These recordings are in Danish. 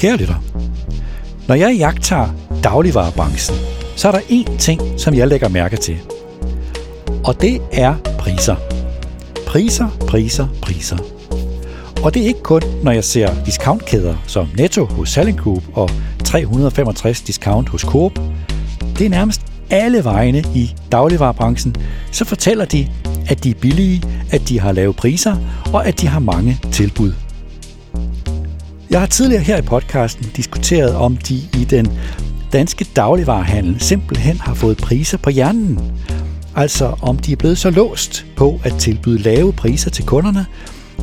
Kære lytter, når jeg jagter dagligvarerbranchen, så er der én ting, som jeg lægger mærke til. Og det er priser. Priser, priser, priser. Og det er ikke kun, når jeg ser discountkæder som Netto hos Salling Group og 365 discount hos Coop. Det er nærmest alle vegne i dagligvarerbranchen, så fortæller de, at de er billige, at de har lave priser og at de har mange tilbud. Jeg har tidligere her i podcasten diskuteret, om de i den danske dagligvarehandel simpelthen har fået priser på hjernen. Altså om de er blevet så låst på at tilbyde lave priser til kunderne,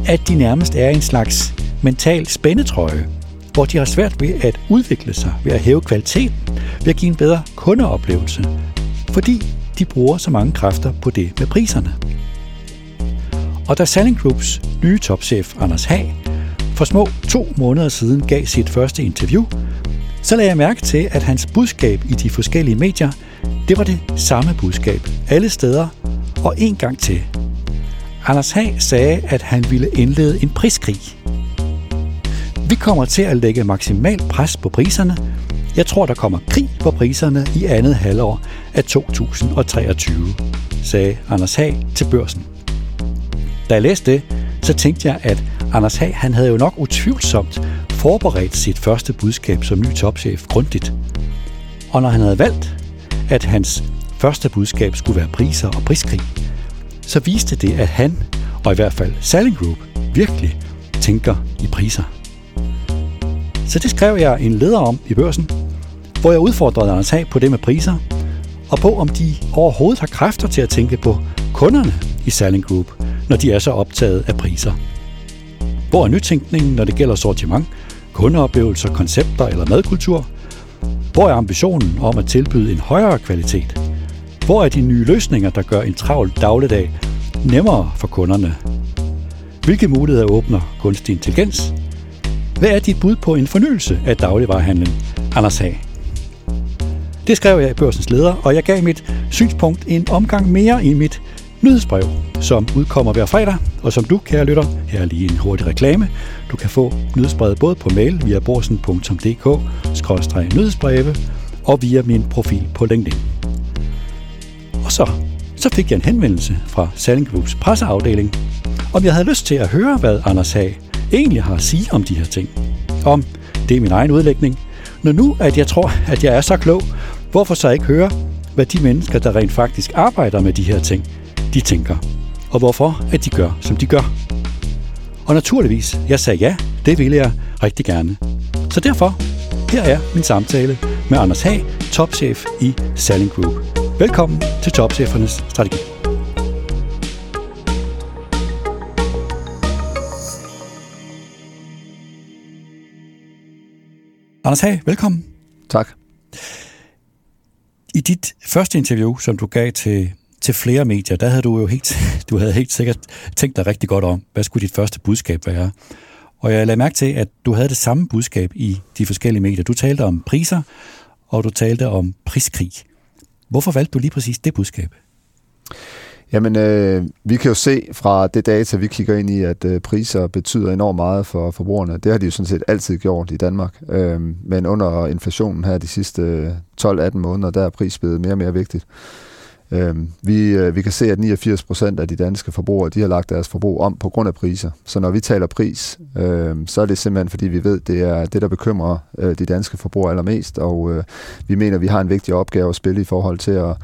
at de nærmest er en slags mental spændetrøje, hvor de har svært ved at udvikle sig, ved at hæve kvaliteten, ved at give en bedre kundeoplevelse, fordi de bruger så mange kræfter på det med priserne. Og da Selling Groups nye topchef Anders Hag for små to måneder siden gav sit første interview, så lagde jeg mærke til, at hans budskab i de forskellige medier, det var det samme budskab alle steder og en gang til. Anders Hag sagde, at han ville indlede en priskrig. Vi kommer til at lægge maksimal pres på priserne. Jeg tror, der kommer krig på priserne i andet halvår af 2023, sagde Anders Hag til børsen. Da jeg læste det, så tænkte jeg, at Anders Hag han havde jo nok utvivlsomt forberedt sit første budskab som ny topchef grundigt. Og når han havde valgt, at hans første budskab skulle være priser og priskrig, så viste det, at han, og i hvert fald Selling Group, virkelig tænker i priser. Så det skrev jeg en leder om i børsen, hvor jeg udfordrede Anders Hag på det med priser, og på om de overhovedet har kræfter til at tænke på kunderne i Selling Group, når de er så optaget af priser. Hvor er nytænkningen, når det gælder sortiment, kundeoplevelser, koncepter eller madkultur? Hvor er ambitionen om at tilbyde en højere kvalitet? Hvor er de nye løsninger, der gør en travl dagligdag nemmere for kunderne? Hvilke muligheder åbner kunstig intelligens? Hvad er dit bud på en fornyelse af dagligvarerhandlen? Anders Hag. Det skrev jeg i børsens leder, og jeg gav mit synspunkt en omgang mere i mit nyhedsbrev, som udkommer hver fredag, og som du, kære lytter, her er lige en hurtig reklame. Du kan få nyhedsbrevet både på mail via borsen.dk-nyhedsbreve og via min profil på LinkedIn. Og så, så fik jeg en henvendelse fra Salling Groups presseafdeling, om jeg havde lyst til at høre, hvad Anders Hag egentlig har at sige om de her ting. Om det er min egen udlægning. Når nu, at jeg tror, at jeg er så klog, hvorfor så ikke høre, hvad de mennesker, der rent faktisk arbejder med de her ting, de tænker, og hvorfor at de gør, som de gør. Og naturligvis, jeg sagde ja, det ville jeg rigtig gerne. Så derfor, her er min samtale med Anders Hag, topchef i Selling Group. Velkommen til Topchefernes Strategi. Anders Hag, velkommen. Tak. I dit første interview, som du gav til til flere medier, der havde du jo helt, du havde helt sikkert tænkt dig rigtig godt om, hvad skulle dit første budskab være. Og jeg lagde mærke til, at du havde det samme budskab i de forskellige medier. Du talte om priser, og du talte om priskrig. Hvorfor valgte du lige præcis det budskab? Jamen, øh, vi kan jo se fra det data, vi kigger ind i, at øh, priser betyder enormt meget for forbrugerne. Det har de jo sådan set altid gjort i Danmark. Øh, men under inflationen her de sidste øh, 12-18 måneder, der er pris blevet mere og mere vigtigt. Øhm, vi, øh, vi kan se, at 89 procent af de danske forbrugere, de har lagt deres forbrug om på grund af priser. Så når vi taler pris, øh, så er det simpelthen, fordi vi ved, det er det, der bekymrer øh, de danske forbrugere allermest, og øh, vi mener, vi har en vigtig opgave at spille i forhold til at,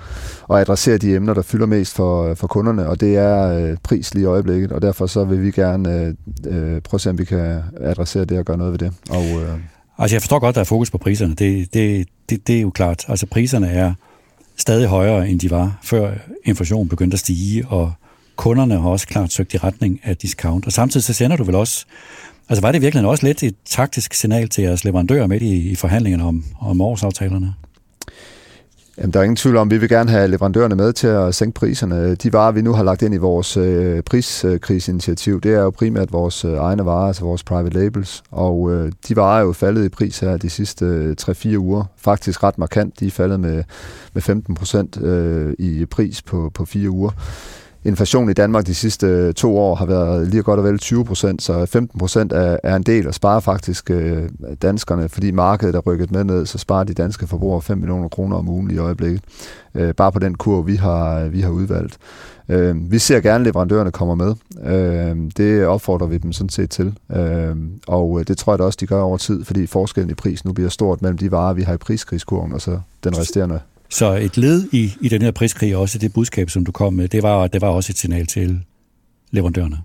at adressere de emner, der fylder mest for, øh, for kunderne, og det er øh, pris lige i øjeblikket, og derfor så vil vi gerne øh, øh, prøve at se, om vi kan adressere det og gøre noget ved det. Og, øh, altså jeg forstår godt, at der er fokus på priserne. Det, det, det, det er jo klart. Altså priserne er stadig højere, end de var, før inflationen begyndte at stige, og kunderne har også klart søgt i retning af discount. Og samtidig så sender du vel også, altså var det virkelig også lidt et taktisk signal til jeres leverandører midt i, i forhandlingerne om, om årsaftalerne? Jamen, der er ingen tvivl om, at vi vil gerne have leverandørerne med til at sænke priserne. De varer, vi nu har lagt ind i vores øh, priskrisinitiativ, det er jo primært vores øh, egne varer, altså vores private labels. Og øh, de varer er jo faldet i pris her de sidste øh, 3-4 uger. Faktisk ret markant. De er faldet med, med 15 procent øh, i pris på, på 4 uger inflationen i Danmark de sidste øh, to år har været lige godt og vel 20 procent, så 15 procent er, er en del og sparer faktisk øh, danskerne, fordi markedet er rykket med ned, så sparer de danske forbrugere 5 millioner kroner om ugen i øjeblikket. Øh, bare på den kur, vi har, vi har udvalgt. Øh, vi ser gerne, at leverandørerne kommer med. Øh, det opfordrer vi dem sådan set til. Øh, og det tror jeg da også, de gør over tid, fordi forskellen i pris nu bliver stort mellem de varer, vi har i priskrigskurven, og så den resterende så et led i, i den her priskrig, også det budskab, som du kom med, det var, det var også et signal til leverandørerne.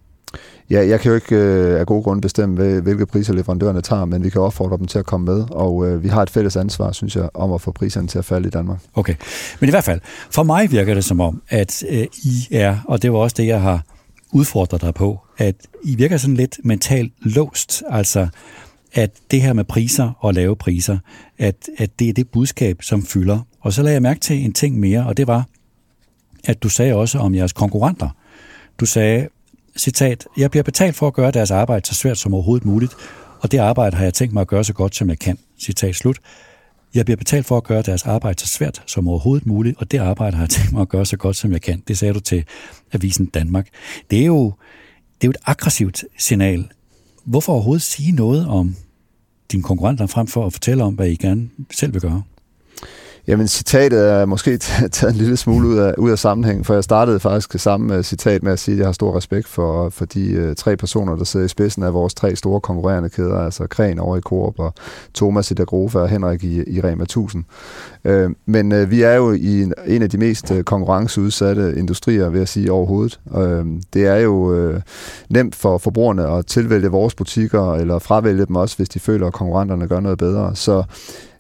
Ja, jeg kan jo ikke øh, af gode grunde bestemme, hvilke priser leverandørerne tager, men vi kan opfordre dem til at komme med, og øh, vi har et fælles ansvar, synes jeg, om at få priserne til at falde i Danmark. Okay, men i hvert fald, for mig virker det som om, at øh, I er, og det var også det, jeg har udfordret dig på, at I virker sådan lidt mentalt låst, altså at det her med priser og lave priser, at, at det er det budskab, som fylder. Og så lagde jeg mærke til en ting mere, og det var, at du sagde også om jeres konkurrenter. Du sagde, citat, jeg bliver betalt for at gøre deres arbejde så svært som overhovedet muligt, og det arbejde har jeg tænkt mig at gøre så godt som jeg kan. Citat slut. Jeg bliver betalt for at gøre deres arbejde så svært som overhovedet muligt, og det arbejde har jeg tænkt mig at gøre så godt som jeg kan. Det sagde du til Avisen Danmark. Det er jo, det er jo et aggressivt signal. Hvorfor overhovedet sige noget om dine konkurrenter, frem for at fortælle om, hvad I gerne selv vil gøre? Jamen, citatet er måske taget en lille smule ud af, ud af sammenhæng, for jeg startede faktisk samme citat med at sige, at jeg har stor respekt for, for de uh, tre personer, der sidder i spidsen af vores tre store konkurrerende kæder, altså Kren over i Coop og Thomas i Dagrofa og Henrik i, i Rema 1000. Uh, øh, men uh, vi er jo i en, en af de mest uh, konkurrenceudsatte industrier, vil jeg sige, overhovedet. Uh, det er jo uh, nemt for forbrugerne at tilvælge vores butikker, eller fravælge dem også, hvis de føler, at konkurrenterne gør noget bedre. Så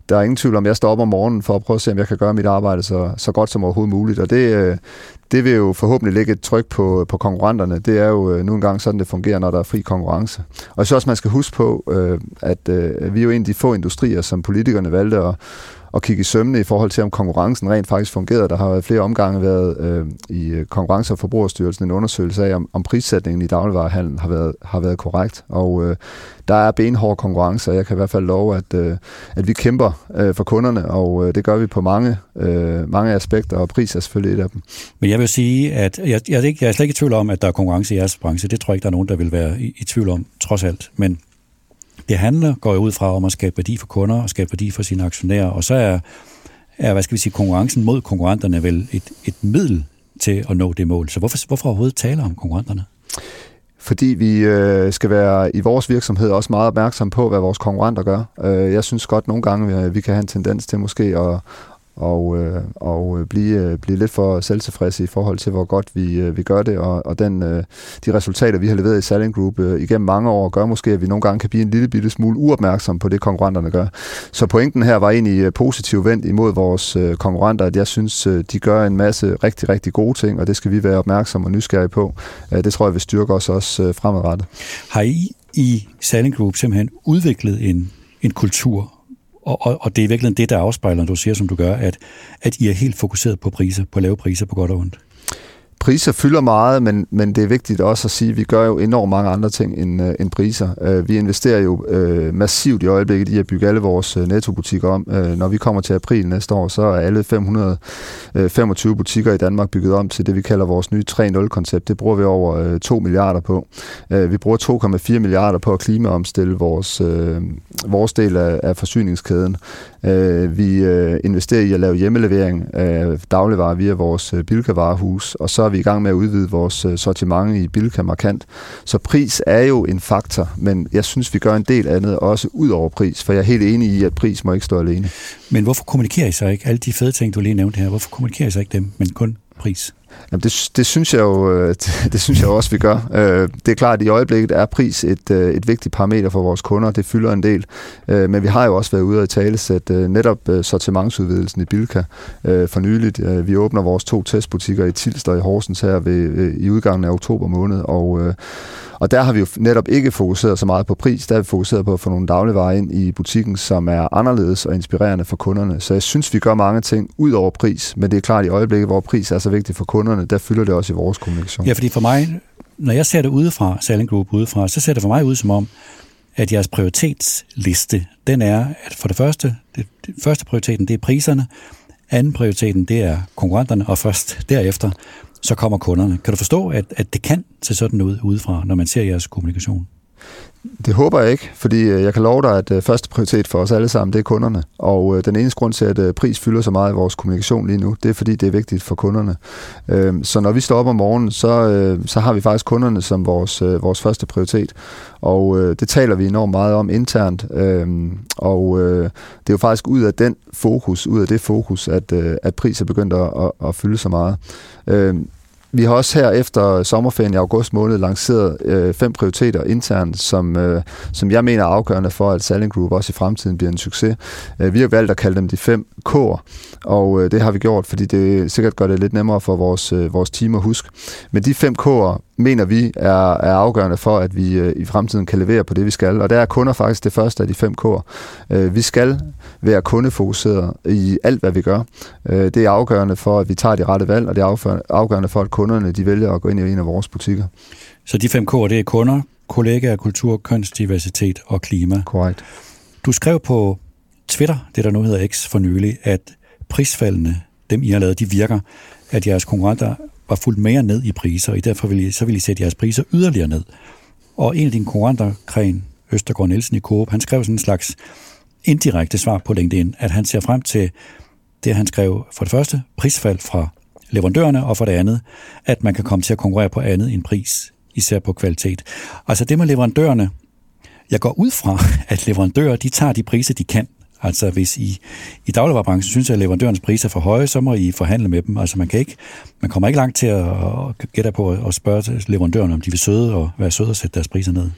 der er ingen tvivl om, at jeg står op om morgenen for at prøve at se, om jeg kan gøre mit arbejde så, så godt som overhovedet muligt. Og det, øh, det vil jo forhåbentlig lægge et tryk på, på konkurrenterne. Det er jo øh, nu engang sådan, det fungerer, når der er fri konkurrence. Og så også, man skal huske på, øh, at vi er jo en af de få industrier, som politikerne valgte at, at kigge i sømne i forhold til, om konkurrencen rent faktisk fungerede. Der har været flere omgange været øh, i øh, Konkurrence- og Forbrugerstyrelsen en undersøgelse af, om, om prissætningen i dagligvarehandlen har været, har været korrekt. Og øh, der er benhård konkurrence, og jeg kan i hvert fald love, at, øh, at vi kæmper øh, for kunderne, og øh, det gør vi på mange, øh, mange aspekter, og pris er selvfølgelig et af dem. Men jeg vil sige, at jeg, jeg, er, ikke, jeg er slet ikke i tvivl om, at der er konkurrence i jeres branche. Det tror jeg ikke, der er nogen, der vil være i, i tvivl om, trods alt. Men det handler, går jeg ud fra, om at skabe værdi for kunder og skabe værdi for sine aktionærer, og så er, er hvad skal vi sige, konkurrencen mod konkurrenterne vel et, et middel til at nå det mål. Så hvorfor, hvorfor overhovedet tale om konkurrenterne? fordi vi øh, skal være i vores virksomhed også meget opmærksom på, hvad vores konkurrenter gør. Øh, jeg synes godt nogle gange, vi, vi kan have en tendens til måske at, og, øh, og øh, blive, øh, blive lidt for selvtilfredse i forhold til, hvor godt vi, øh, vi gør det, og, og den, øh, de resultater, vi har leveret i Selling Group øh, igennem mange år, gør måske, at vi nogle gange kan blive en lille bitte smule uopmærksom på det, konkurrenterne gør. Så pointen her var egentlig øh, positiv vendt imod vores øh, konkurrenter, at jeg synes, øh, de gør en masse rigtig, rigtig gode ting, og det skal vi være opmærksomme og nysgerrige på. Øh, det tror jeg vil styrke os også øh, fremadrettet. Har I i Selling Group simpelthen udviklet en, en kultur og, og, og det er virkelig det, der afspejler, når du siger, som du gør, at, at I er helt fokuseret på priser, på lave priser på godt og ondt priser fylder meget, men, men det er vigtigt også at sige, at vi gør jo enormt mange andre ting end, øh, end priser. Øh, vi investerer jo øh, massivt i øjeblikket i at bygge alle vores øh, nettobutikker om. Øh, når vi kommer til april næste år, så er alle 525 øh, butikker i Danmark bygget om til det, vi kalder vores nye 3.0-koncept. Det bruger vi over øh, 2 milliarder på. Øh, vi bruger 2,4 milliarder på at klimaomstille vores, øh, vores del af, af forsyningskæden. Øh, vi øh, investerer i at lave hjemmelevering af dagligvarer via vores øh, bilkavarehus, og så er vi i gang med at udvide vores øh, sortiment i Bilka markant. Så pris er jo en faktor, men jeg synes, vi gør en del andet også ud over pris, for jeg er helt enig i, at pris må ikke stå alene. Men hvorfor kommunikerer I så ikke alle de fede ting, du lige nævnte her? Hvorfor kommunikerer I så ikke dem, men kun pris? Jamen øh, det, det, synes jeg jo, det, det synes jeg også, vi gør. Øh, det er klart, at i øjeblikket er pris et, øh, et vigtigt parameter for vores kunder. Det fylder en del. Men vi har jo også været ude og tale sæt netop sortimentsudvidelsen i Bilka for nyligt. Vi åbner vores to testbutikker i Tilst og i Horsens her ved, i udgangen af oktober måned, og og der har vi jo netop ikke fokuseret så meget på pris, der har vi fokuseret på at få nogle dagligvarer ind i butikken, som er anderledes og inspirerende for kunderne. Så jeg synes, vi gør mange ting ud over pris, men det er klart i øjeblikket, hvor pris er så vigtigt for kunderne, der fylder det også i vores kommunikation. Ja, fordi for mig, når jeg ser det udefra, Selling Group udefra, så ser det for mig ud som om, at jeres prioritetsliste, den er, at for det første, det, det første prioriteten, det er priserne, anden prioriteten, det er konkurrenterne, og først derefter, så kommer kunderne. Kan du forstå, at, at det kan se sådan ud udefra, når man ser jeres kommunikation? Det håber jeg ikke, fordi øh, jeg kan love dig, at øh, første prioritet for os alle sammen, det er kunderne. Og øh, den eneste grund til, at pris fylder så meget i vores kommunikation lige nu, det er fordi, det er vigtigt for kunderne. Øhm, så når vi står op om morgenen, så, så har vi faktisk kunderne som vores, vores første prioritet. Og det taler vi enormt meget om internt. Øhm, og det er jo faktisk ud af den fokus, ud af det fokus, at, at pris er begyndt at, at, at fylde så meget. Øhm, vi har også her efter sommerferien i august måned lanceret øh, fem prioriteter internt, som, øh, som jeg mener er afgørende for, at Selling Group også i fremtiden bliver en succes. Øh, vi har valgt at kalde dem de fem K'er, og øh, det har vi gjort, fordi det sikkert gør det lidt nemmere for vores, øh, vores team at huske. Men de fem K'er mener vi er, er afgørende for, at vi øh, i fremtiden kan levere på det, vi skal. Og der er kunder faktisk det første af de fem K'er. Øh, vi skal være kundefokuseret i alt, hvad vi gør. Øh, det er afgørende for, at vi tager de rette valg, og det er afgørende for, at kunderne de vælger at gå ind i en af vores butikker. Så de fem K'er, det er kunder, kollegaer, kultur, kønsdiversitet og klima. Korrekt. Du skrev på Twitter, det der nu hedder X for nylig, at prisfaldene, dem I har lavet, de virker, at jeres konkurrenter var fuldt mere ned i priser, og derfor ville I, så ville I sætte jeres priser yderligere ned. Og en af dine konkurrenter, Kren Østergaard Nielsen i Coop, han skrev sådan en slags indirekte svar på LinkedIn, at han ser frem til det, han skrev for det første, prisfald fra leverandørerne, og for det andet, at man kan komme til at konkurrere på andet end pris, især på kvalitet. Altså det med leverandørerne, jeg går ud fra, at leverandører, de tager de priser, de kan. Altså hvis I i dagligvarerbranchen synes, at leverandørens priser er for høje, så må I forhandle med dem. Altså man, kan ikke, man kommer ikke langt til at, at gætte på at spørge leverandøren, om de vil søde og være søde og sætte deres priser ned.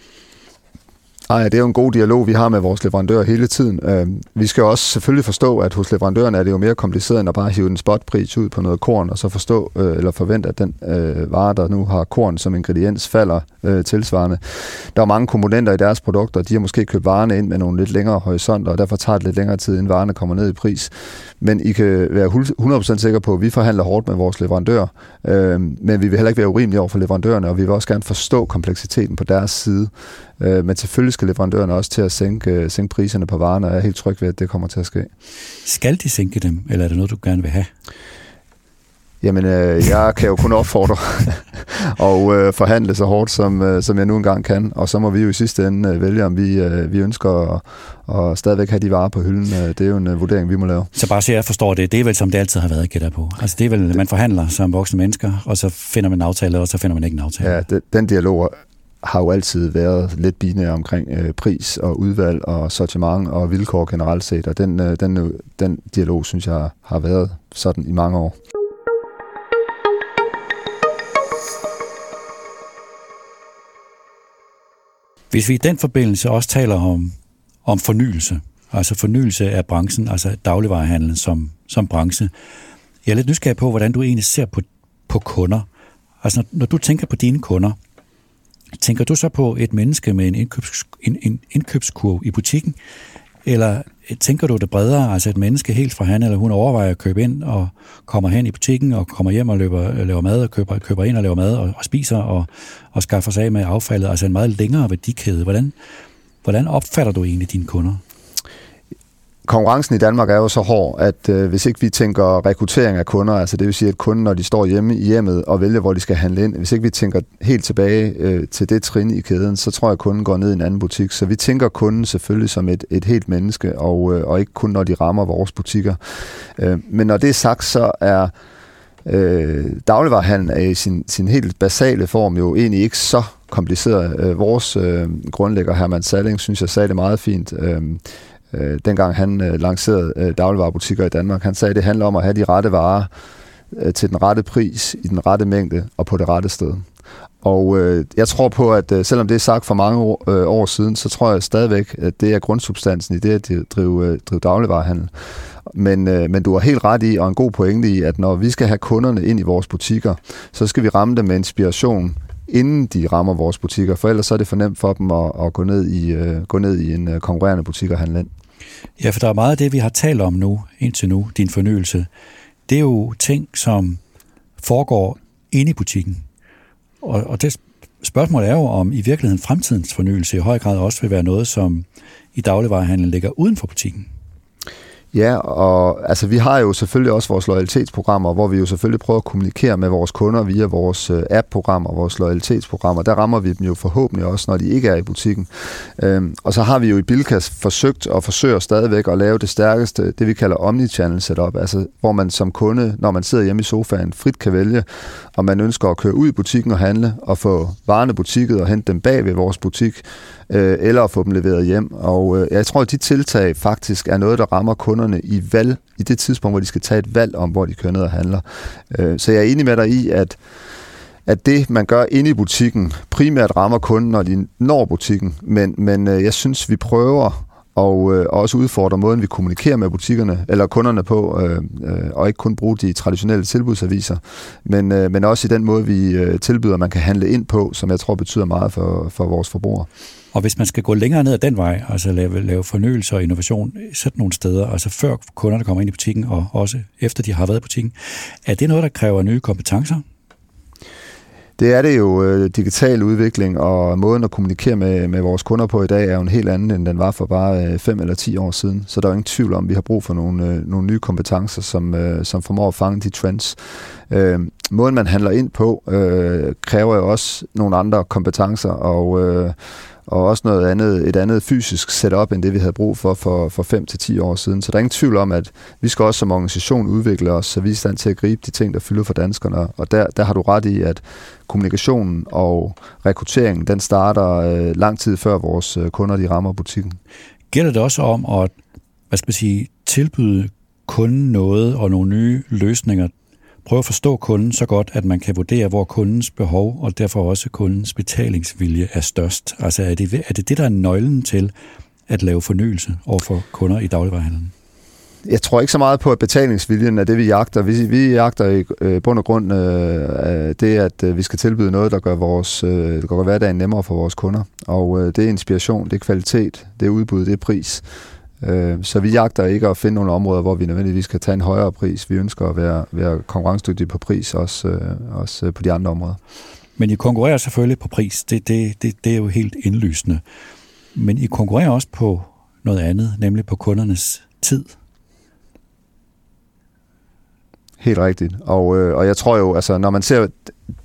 Ah, Nej, det er jo en god dialog, vi har med vores leverandører hele tiden. Øh, vi skal også selvfølgelig forstå, at hos leverandørerne er det jo mere kompliceret, end at bare hive en spotpris ud på noget korn, og så forstå øh, eller forvente, at den øh, vare, der nu har korn som ingrediens, falder øh, tilsvarende. Der er mange komponenter i deres produkter, de har måske købt varerne ind med nogle lidt længere horisonter, og derfor tager det lidt længere tid, inden varerne kommer ned i pris. Men I kan være 100% sikre på, at vi forhandler hårdt med vores leverandør, øhm, men vi vil heller ikke være urimelige over for leverandørerne, og vi vil også gerne forstå kompleksiteten på deres side. Øh, men selvfølgelig skal leverandørerne også til at sænke, øh, sænke priserne på varerne, og jeg er helt tryg ved, at det kommer til at ske. Skal de sænke dem, eller er det noget, du gerne vil have? Jamen, øh, jeg kan jo kun opfordre og øh, forhandle så hårdt, som, øh, som jeg nu engang kan. Og så må vi jo i sidste ende øh, vælge, om vi, øh, vi ønsker at, og stadigvæk have de varer på hylden. Øh, det er jo en øh, vurdering, vi må lave. Så bare så jeg forstår det, det er vel som det altid har været, gætter på. Altså det er vel, man forhandler som voksne mennesker, og så finder man en aftale, og så finder man ikke en aftale. Ja, det, den dialog har jo altid været lidt binær omkring øh, pris og udvalg og sortiment og vilkår generelt set, og den, øh, den, den dialog, synes jeg, har været sådan i mange år. Hvis vi i den forbindelse også taler om, om fornyelse, altså fornyelse af branchen, altså dagligvarehandlen som, som branche, jeg er lidt nysgerrig på, hvordan du egentlig ser på, på kunder. Altså når, når du tænker på dine kunder, Tænker du så på et menneske med en, indkøbs, en, en indkøbskurv i butikken, eller øh, tænker du det bredere, altså et menneske helt fra han eller hun overvejer at købe ind og kommer hen i butikken og kommer hjem og løber, øh, laver mad og køber, køber ind og laver mad og, og spiser og, og skaffer sig af med affaldet, altså en meget længere værdikæde. Hvordan, hvordan opfatter du egentlig dine kunder? Konkurrencen i Danmark er jo så hård, at øh, hvis ikke vi tænker rekruttering af kunder, altså det vil sige, at kunden, når de står hjemme i hjemmet og vælger, hvor de skal handle ind, hvis ikke vi tænker helt tilbage øh, til det trin i kæden, så tror jeg, at kunden går ned i en anden butik. Så vi tænker kunden selvfølgelig som et, et helt menneske, og, øh, og ikke kun når de rammer vores butikker. Øh, men når det er sagt, så er øh, dagligvarerhandlen i sin, sin helt basale form jo egentlig ikke så kompliceret. Øh, vores øh, grundlægger Herman Salling, synes jeg, sagde det meget fint. Øh, øh, dengang han øh, lancerede øh, dagligvarerbutikker i Danmark. Han sagde, at det handler om at have de rette varer øh, til den rette pris, i den rette mængde og på det rette sted. Og øh, jeg tror på, at øh, selvom det er sagt for mange år, øh, år siden, så tror jeg stadigvæk, at det er grundsubstansen i det at drive, øh, drive dagligvarehandel. Men, øh, men du har helt ret i, og en god pointe i, at når vi skal have kunderne ind i vores butikker, så skal vi ramme dem med inspiration inden de rammer vores butikker, for ellers så er det for nemt for dem at, at gå, ned i, øh, gå ned i en øh, konkurrerende butik og handle ind. Ja, for der er meget af det, vi har talt om nu, indtil nu, din fornyelse. Det er jo ting, som foregår inde i butikken. Og, og det spørgsmål er jo, om i virkeligheden fremtidens fornyelse i høj grad også vil være noget, som i dagligvarehandlen ligger uden for butikken. Ja, og altså, vi har jo selvfølgelig også vores loyalitetsprogrammer, hvor vi jo selvfølgelig prøver at kommunikere med vores kunder via vores øh, app-programmer, vores loyalitetsprogrammer. Der rammer vi dem jo forhåbentlig også, når de ikke er i butikken. Øhm, og så har vi jo i Bilkas forsøgt og forsøger stadigvæk at lave det stærkeste, det vi kalder omnichannel setup, altså hvor man som kunde, når man sidder hjemme i sofaen, frit kan vælge, om man ønsker at køre ud i butikken og handle og få varerne butikket og hente dem bag ved vores butik, øh, eller at få dem leveret hjem. Og øh, jeg tror, at de tiltag faktisk er noget, der rammer kunderne i valg, i det tidspunkt, hvor de skal tage et valg om, hvor de kører ned og handler. Øh, så jeg er enig med dig i, at at det, man gør inde i butikken, primært rammer kunden, når de når butikken. Men, men øh, jeg synes, vi prøver og øh, også udfordre måden, vi kommunikerer med butikkerne eller kunderne på, øh, øh, og ikke kun bruge de traditionelle tilbudsaviser, men, øh, men også i den måde, vi øh, tilbyder, man kan handle ind på, som jeg tror betyder meget for, for vores forbrugere. Og hvis man skal gå længere ned ad den vej, altså lave, lave fornyelse og innovation sådan nogle steder, altså før kunderne kommer ind i butikken, og også efter de har været i butikken, er det noget, der kræver nye kompetencer? Det er det jo. Øh, digital udvikling og måden at kommunikere med, med vores kunder på i dag er jo en helt anden, end den var for bare øh, 5 eller 10 år siden. Så der er ingen tvivl om, at vi har brug for nogle, øh, nogle nye kompetencer, som, som formår at fange de trends. Øh, måden, man handler ind på, øh, kræver jo også nogle andre kompetencer, og øh, og også noget andet, et andet fysisk setup, end det vi havde brug for for, for 5 til 10 år siden. Så der er ingen tvivl om, at vi skal også som organisation udvikle os, så vi er i stand til at gribe de ting, der fylder for danskerne. Og der, der har du ret i, at kommunikationen og rekrutteringen, den starter øh, lang tid før vores øh, kunder de rammer butikken. Gælder det også om at hvad skal man sige, tilbyde kunden noget og nogle nye løsninger, prøve at forstå kunden så godt, at man kan vurdere, hvor kundens behov og derfor også kundens betalingsvilje er størst. Altså er det er det, det der er nøglen til at lave fornyelse over for kunder i dagligvarehandlen? Jeg tror ikke så meget på, at betalingsviljen er det, vi jagter. Vi, vi jagter i øh, bund og grund øh, det, at øh, vi skal tilbyde noget, der gør, vores, øh, der gør hverdagen nemmere for vores kunder. Og øh, det er inspiration, det er kvalitet, det er udbud, det er pris. Øh, så vi jagter ikke at finde nogle områder, hvor vi nødvendigvis kan tage en højere pris. Vi ønsker at være, være konkurrencedygtige på pris, også, øh, også øh, på de andre områder. Men I konkurrerer selvfølgelig på pris. Det, det, det, det er jo helt indlysende. Men I konkurrerer også på noget andet, nemlig på kundernes tid. Helt rigtigt. Og, øh, og jeg tror jo, altså, når man ser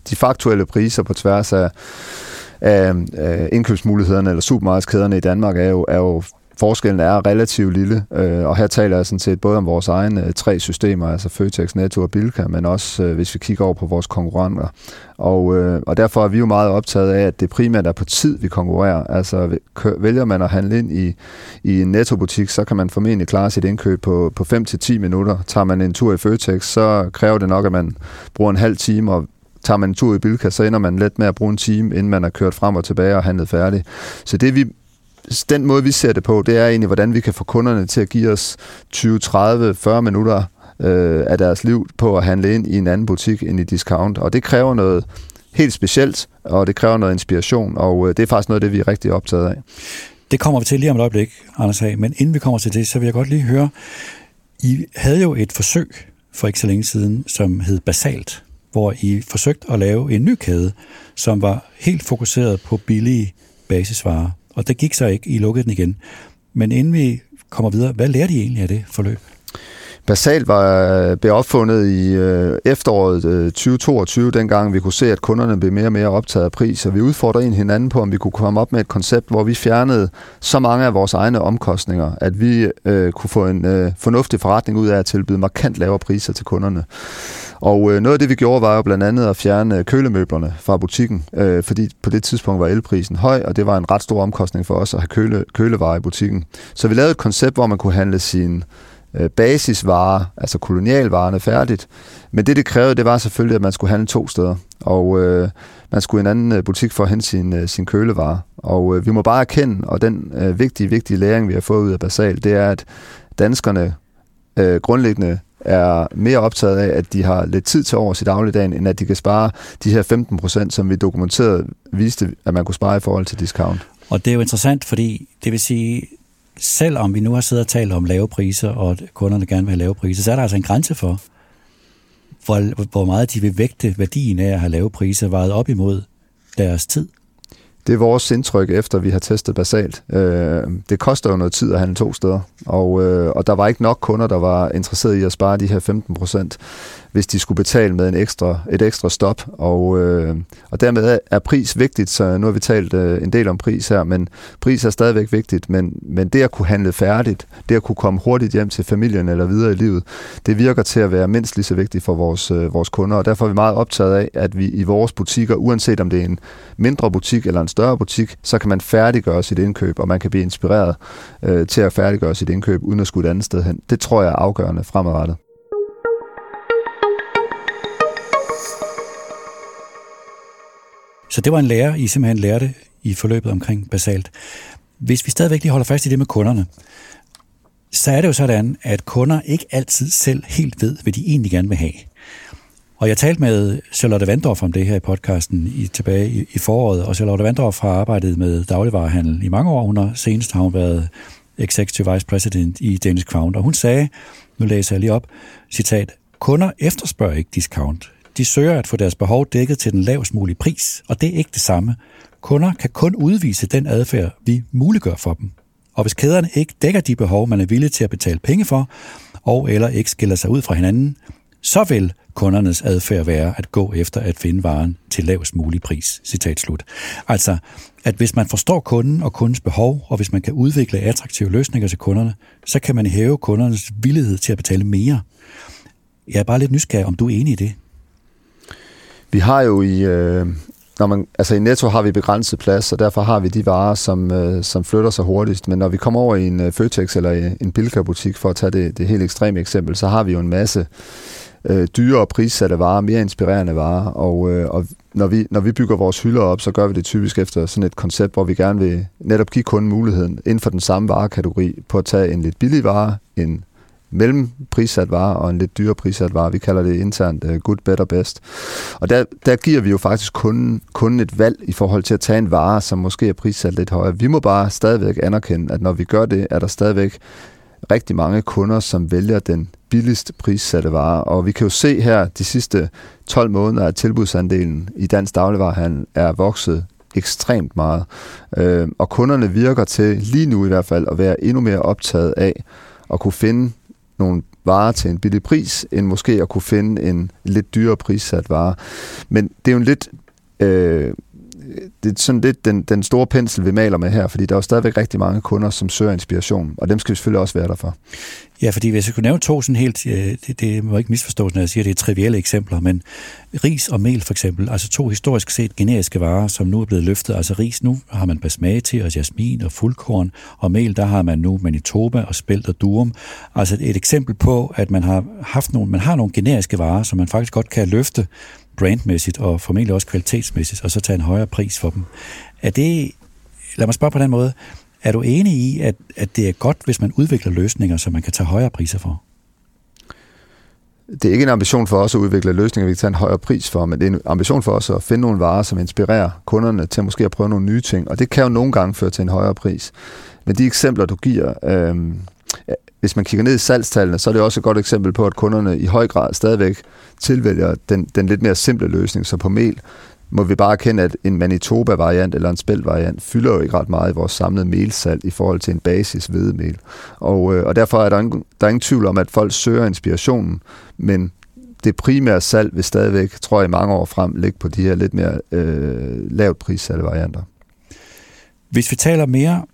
de faktuelle priser på tværs af, af, af indkøbsmulighederne eller supermarkedskæderne i Danmark, er jo, er jo forskellen er relativt lille, øh, og her taler jeg sådan set både om vores egne øh, tre systemer, altså Føtex, Netto og Bilka, men også øh, hvis vi kigger over på vores konkurrenter. Og, øh, og derfor er vi jo meget optaget af, at det primært er på tid, vi konkurrerer. Altså vælger man at handle ind i, i en nettobutik, så kan man formentlig klare sit indkøb på, på 5-10 minutter. Tager man en tur i Føtex, så kræver det nok, at man bruger en halv time, og tager man en tur i Bilka, så ender man let med at bruge en time, inden man er kørt frem og tilbage og handlet færdig. Så det vi den måde, vi ser det på, det er egentlig, hvordan vi kan få kunderne til at give os 20, 30, 40 minutter øh, af deres liv på at handle ind i en anden butik end i discount. Og det kræver noget helt specielt, og det kræver noget inspiration, og øh, det er faktisk noget af det, vi er rigtig optaget af. Det kommer vi til lige om et øjeblik, Anders Hag. Men inden vi kommer til det, så vil jeg godt lige høre, I havde jo et forsøg for ikke så længe siden, som hed Basalt, hvor I forsøgte at lave en ny kæde, som var helt fokuseret på billige basisvarer. Og det gik så ikke, I lukkede den igen. Men inden vi kommer videre, hvad lærte I egentlig af det forløb? Basalt var blev opfundet i øh, efteråret øh, 2022, dengang vi kunne se, at kunderne blev mere og mere optaget af pris, og vi udfordrede en hinanden på, om vi kunne komme op med et koncept, hvor vi fjernede så mange af vores egne omkostninger, at vi øh, kunne få en øh, fornuftig forretning ud af at tilbyde markant lavere priser til kunderne. Og øh, noget af det, vi gjorde, var jo blandt andet at fjerne øh, kølemøblerne fra butikken, øh, fordi på det tidspunkt var elprisen høj, og det var en ret stor omkostning for os at have køle, kølevarer i butikken. Så vi lavede et koncept, hvor man kunne handle sin øh, basisvarer, altså kolonialvarerne, færdigt. Men det, det krævede, det var selvfølgelig, at man skulle handle to steder. Og øh, man skulle i en anden øh, butik for at hente sin, øh, sin kølevarer. Og øh, vi må bare erkende, og den øh, vigtige, vigtige læring, vi har fået ud af Basal, det er, at danskerne øh, grundlæggende er mere optaget af, at de har lidt tid til over i dagligdagen, end at de kan spare de her 15 procent, som vi dokumenteret viste, at man kunne spare i forhold til discount. Og det er jo interessant, fordi det vil sige, selvom vi nu har siddet og talt om lave priser, og kunderne gerne vil have lave priser, så er der altså en grænse for, hvor, hvor meget de vil vægte værdien af at have lave priser vejet op imod deres tid. Det er vores indtryk, efter vi har testet basalt. Øh, det koster jo noget tid at handle to steder, og, øh, og der var ikke nok kunder, der var interesseret i at spare de her 15 procent hvis de skulle betale med en ekstra, et ekstra stop. Og, øh, og dermed er pris vigtigt, så nu har vi talt øh, en del om pris her, men pris er stadigvæk vigtigt, men, men det at kunne handle færdigt, det at kunne komme hurtigt hjem til familien eller videre i livet, det virker til at være mindst lige så vigtigt for vores, øh, vores kunder, og derfor er vi meget optaget af, at vi i vores butikker, uanset om det er en mindre butik eller en større butik, så kan man færdiggøre sit indkøb, og man kan blive inspireret øh, til at færdiggøre sit indkøb, uden at skulle et andet sted hen. Det tror jeg er afgørende fremadrettet. Så det var en lærer, I simpelthen lærte i forløbet omkring basalt. Hvis vi stadigvæk lige holder fast i det med kunderne, så er det jo sådan, at kunder ikke altid selv helt ved, hvad de egentlig gerne vil have. Og jeg talte med Charlotte Vandorf om det her i podcasten i, tilbage i, i foråret, og Charlotte Vandorf har arbejdet med dagligvarehandel i mange år. Hun har senest har hun været Executive Vice President i Danish Crown, og hun sagde, nu læser jeg lige op, citat, kunder efterspørger ikke discount. De søger at få deres behov dækket til den lavest mulige pris, og det er ikke det samme. Kunder kan kun udvise den adfærd, vi muliggør for dem. Og hvis kæderne ikke dækker de behov, man er villig til at betale penge for, og eller ikke skiller sig ud fra hinanden, så vil kundernes adfærd være at gå efter at finde varen til lavest mulig pris. Citat slut. Altså, at hvis man forstår kunden og kundens behov, og hvis man kan udvikle attraktive løsninger til kunderne, så kan man hæve kundernes villighed til at betale mere. Jeg er bare lidt nysgerrig, om du er enig i det. Vi har jo i, øh, når man, altså i Netto har vi begrænset plads, og derfor har vi de varer, som, øh, som flytter sig hurtigst. Men når vi kommer over i en øh, Føtex eller øh, en Bilka-butik, for at tage det, det helt ekstreme eksempel, så har vi jo en masse øh, dyre og prissatte varer, mere inspirerende varer. Og, øh, og når, vi, når vi bygger vores hylder op, så gør vi det typisk efter sådan et koncept, hvor vi gerne vil netop give kunden muligheden inden for den samme varekategori på at tage en lidt billig vare, en mellemprissat vare og en lidt dyrere prissat vare. Vi kalder det internt uh, good, better, best. Og der, der giver vi jo faktisk kunden, kunden et valg i forhold til at tage en vare, som måske er prissat lidt højere. Vi må bare stadigvæk anerkende, at når vi gør det, er der stadigvæk rigtig mange kunder, som vælger den billigst prissatte vare. Og vi kan jo se her de sidste 12 måneder, at tilbudsandelen i dansk dagligvarerhandel er vokset ekstremt meget. Øh, og kunderne virker til, lige nu i hvert fald, at være endnu mere optaget af at kunne finde nogle varer til en billig pris, end måske at kunne finde en lidt dyrere prissat vare. Men det er jo en lidt... Øh, det er sådan lidt den, den store pensel, vi maler med her, fordi der er jo stadigvæk rigtig mange kunder, som søger inspiration, og dem skal vi selvfølgelig også være der for. Ja, fordi hvis jeg kunne nævne to sådan helt, øh, det, det må ikke misforstås, når jeg siger, at det er trivielle eksempler, men ris og mel for eksempel, altså to historisk set generiske varer, som nu er blevet løftet. Altså ris, nu har man basmati og jasmin og fuldkorn, og mel, der har man nu manitoba og spelt og durum. Altså et eksempel på, at man har haft nogle, man har nogle generiske varer, som man faktisk godt kan løfte brandmæssigt og formentlig også kvalitetsmæssigt, og så tage en højere pris for dem. Er det, lad mig spørge på den måde, er du enig i, at, at det er godt, hvis man udvikler løsninger, som man kan tage højere priser for? Det er ikke en ambition for os at udvikle løsninger, vi kan tage en højere pris for, men det er en ambition for os at finde nogle varer, som inspirerer kunderne til måske at prøve nogle nye ting, og det kan jo nogle gange føre til en højere pris. Men de eksempler, du giver, øh, hvis man kigger ned i salgstallene, så er det også et godt eksempel på, at kunderne i høj grad stadigvæk tilvælger den, den lidt mere simple løsning. Så på mel, må vi bare erkende, at en Manitoba-variant eller en spelt-variant fylder jo ikke ret meget i vores samlede melsalg i forhold til en basis hvedemel. Og, øh, og derfor er der, ingen, der er ingen tvivl om, at folk søger inspirationen, men det primære salg vil stadigvæk, tror jeg, i mange år frem ligge på de her lidt mere øh, lavt prissatte varianter. Hvis vi taler mere,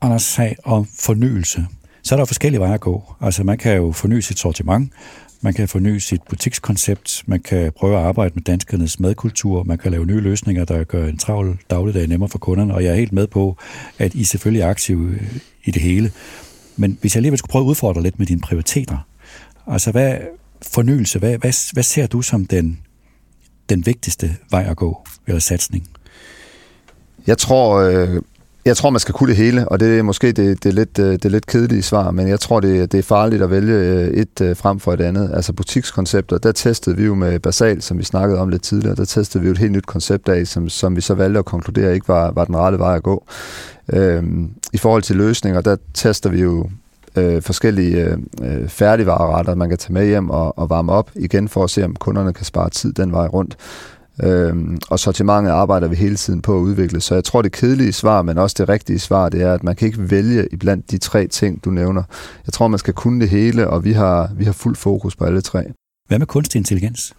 Anders om fornyelse, så er der forskellige veje at gå. Altså man kan jo forny sit sortiment, man kan forny sit butikskoncept, man kan prøve at arbejde med danskernes madkultur, man kan lave nye løsninger, der gør en travl dagligdag nemmere for kunderne, og jeg er helt med på, at I selvfølgelig er aktive øh, i det hele. Men hvis jeg alligevel skulle prøve at udfordre lidt med dine prioriteter, altså hvad fornyelse, hvad, hvad, hvad ser du som den, den vigtigste vej at gå, eller satsning? Jeg tror, øh, jeg tror, man skal kunne det hele, og det er måske det, det, er lidt, øh, det er lidt kedelige svar, men jeg tror, det, det er farligt at vælge øh, et øh, frem for et andet. Altså butikskoncepter, der testede vi jo med Basal, som vi snakkede om lidt tidligere, der testede vi jo et helt nyt koncept af, som, som vi så valgte at konkludere ikke var, var den rette vej at gå. Øhm, I forhold til løsninger, der tester vi jo øh, forskellige øh, færdigvareretter, man kan tage med hjem og, og varme op igen for at se, om kunderne kan spare tid den vej rundt. Øhm, og sortimentet arbejder vi hele tiden på at udvikle. Så jeg tror, det kedelige svar, men også det rigtige svar, det er, at man kan ikke vælge iblandt de tre ting, du nævner. Jeg tror, man skal kunne det hele, og vi har, vi har fuld fokus på alle tre. Hvad med kunstig intelligens?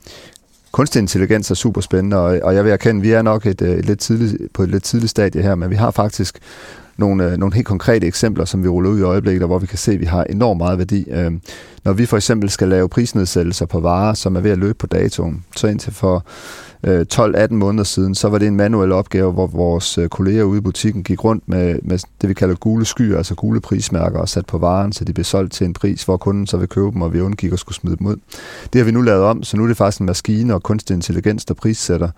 Kunstig intelligens er super spændende, og, og jeg vil erkende, at vi er nok et, et lidt tidligt, på et lidt tidligt stadie her, men vi har faktisk nogle, øh, nogle helt konkrete eksempler, som vi ruller ud i øjeblikket, hvor vi kan se, at vi har enormt meget værdi. Øh, når vi for eksempel skal lave prisnedsættelser på varer, som er ved at løbe på datoen, så indtil for Øh, 12-18 måneder siden, så var det en manuel opgave, hvor vores øh, kolleger ude i butikken gik rundt med, med det, vi kalder gule skyer, altså gule prismærker, og sat på varen, så de blev solgt til en pris, hvor kunden så vil købe dem, og vi undgik at skulle smide dem ud. Det har vi nu lavet om, så nu er det faktisk en maskine og kunstig intelligens, der prissætter.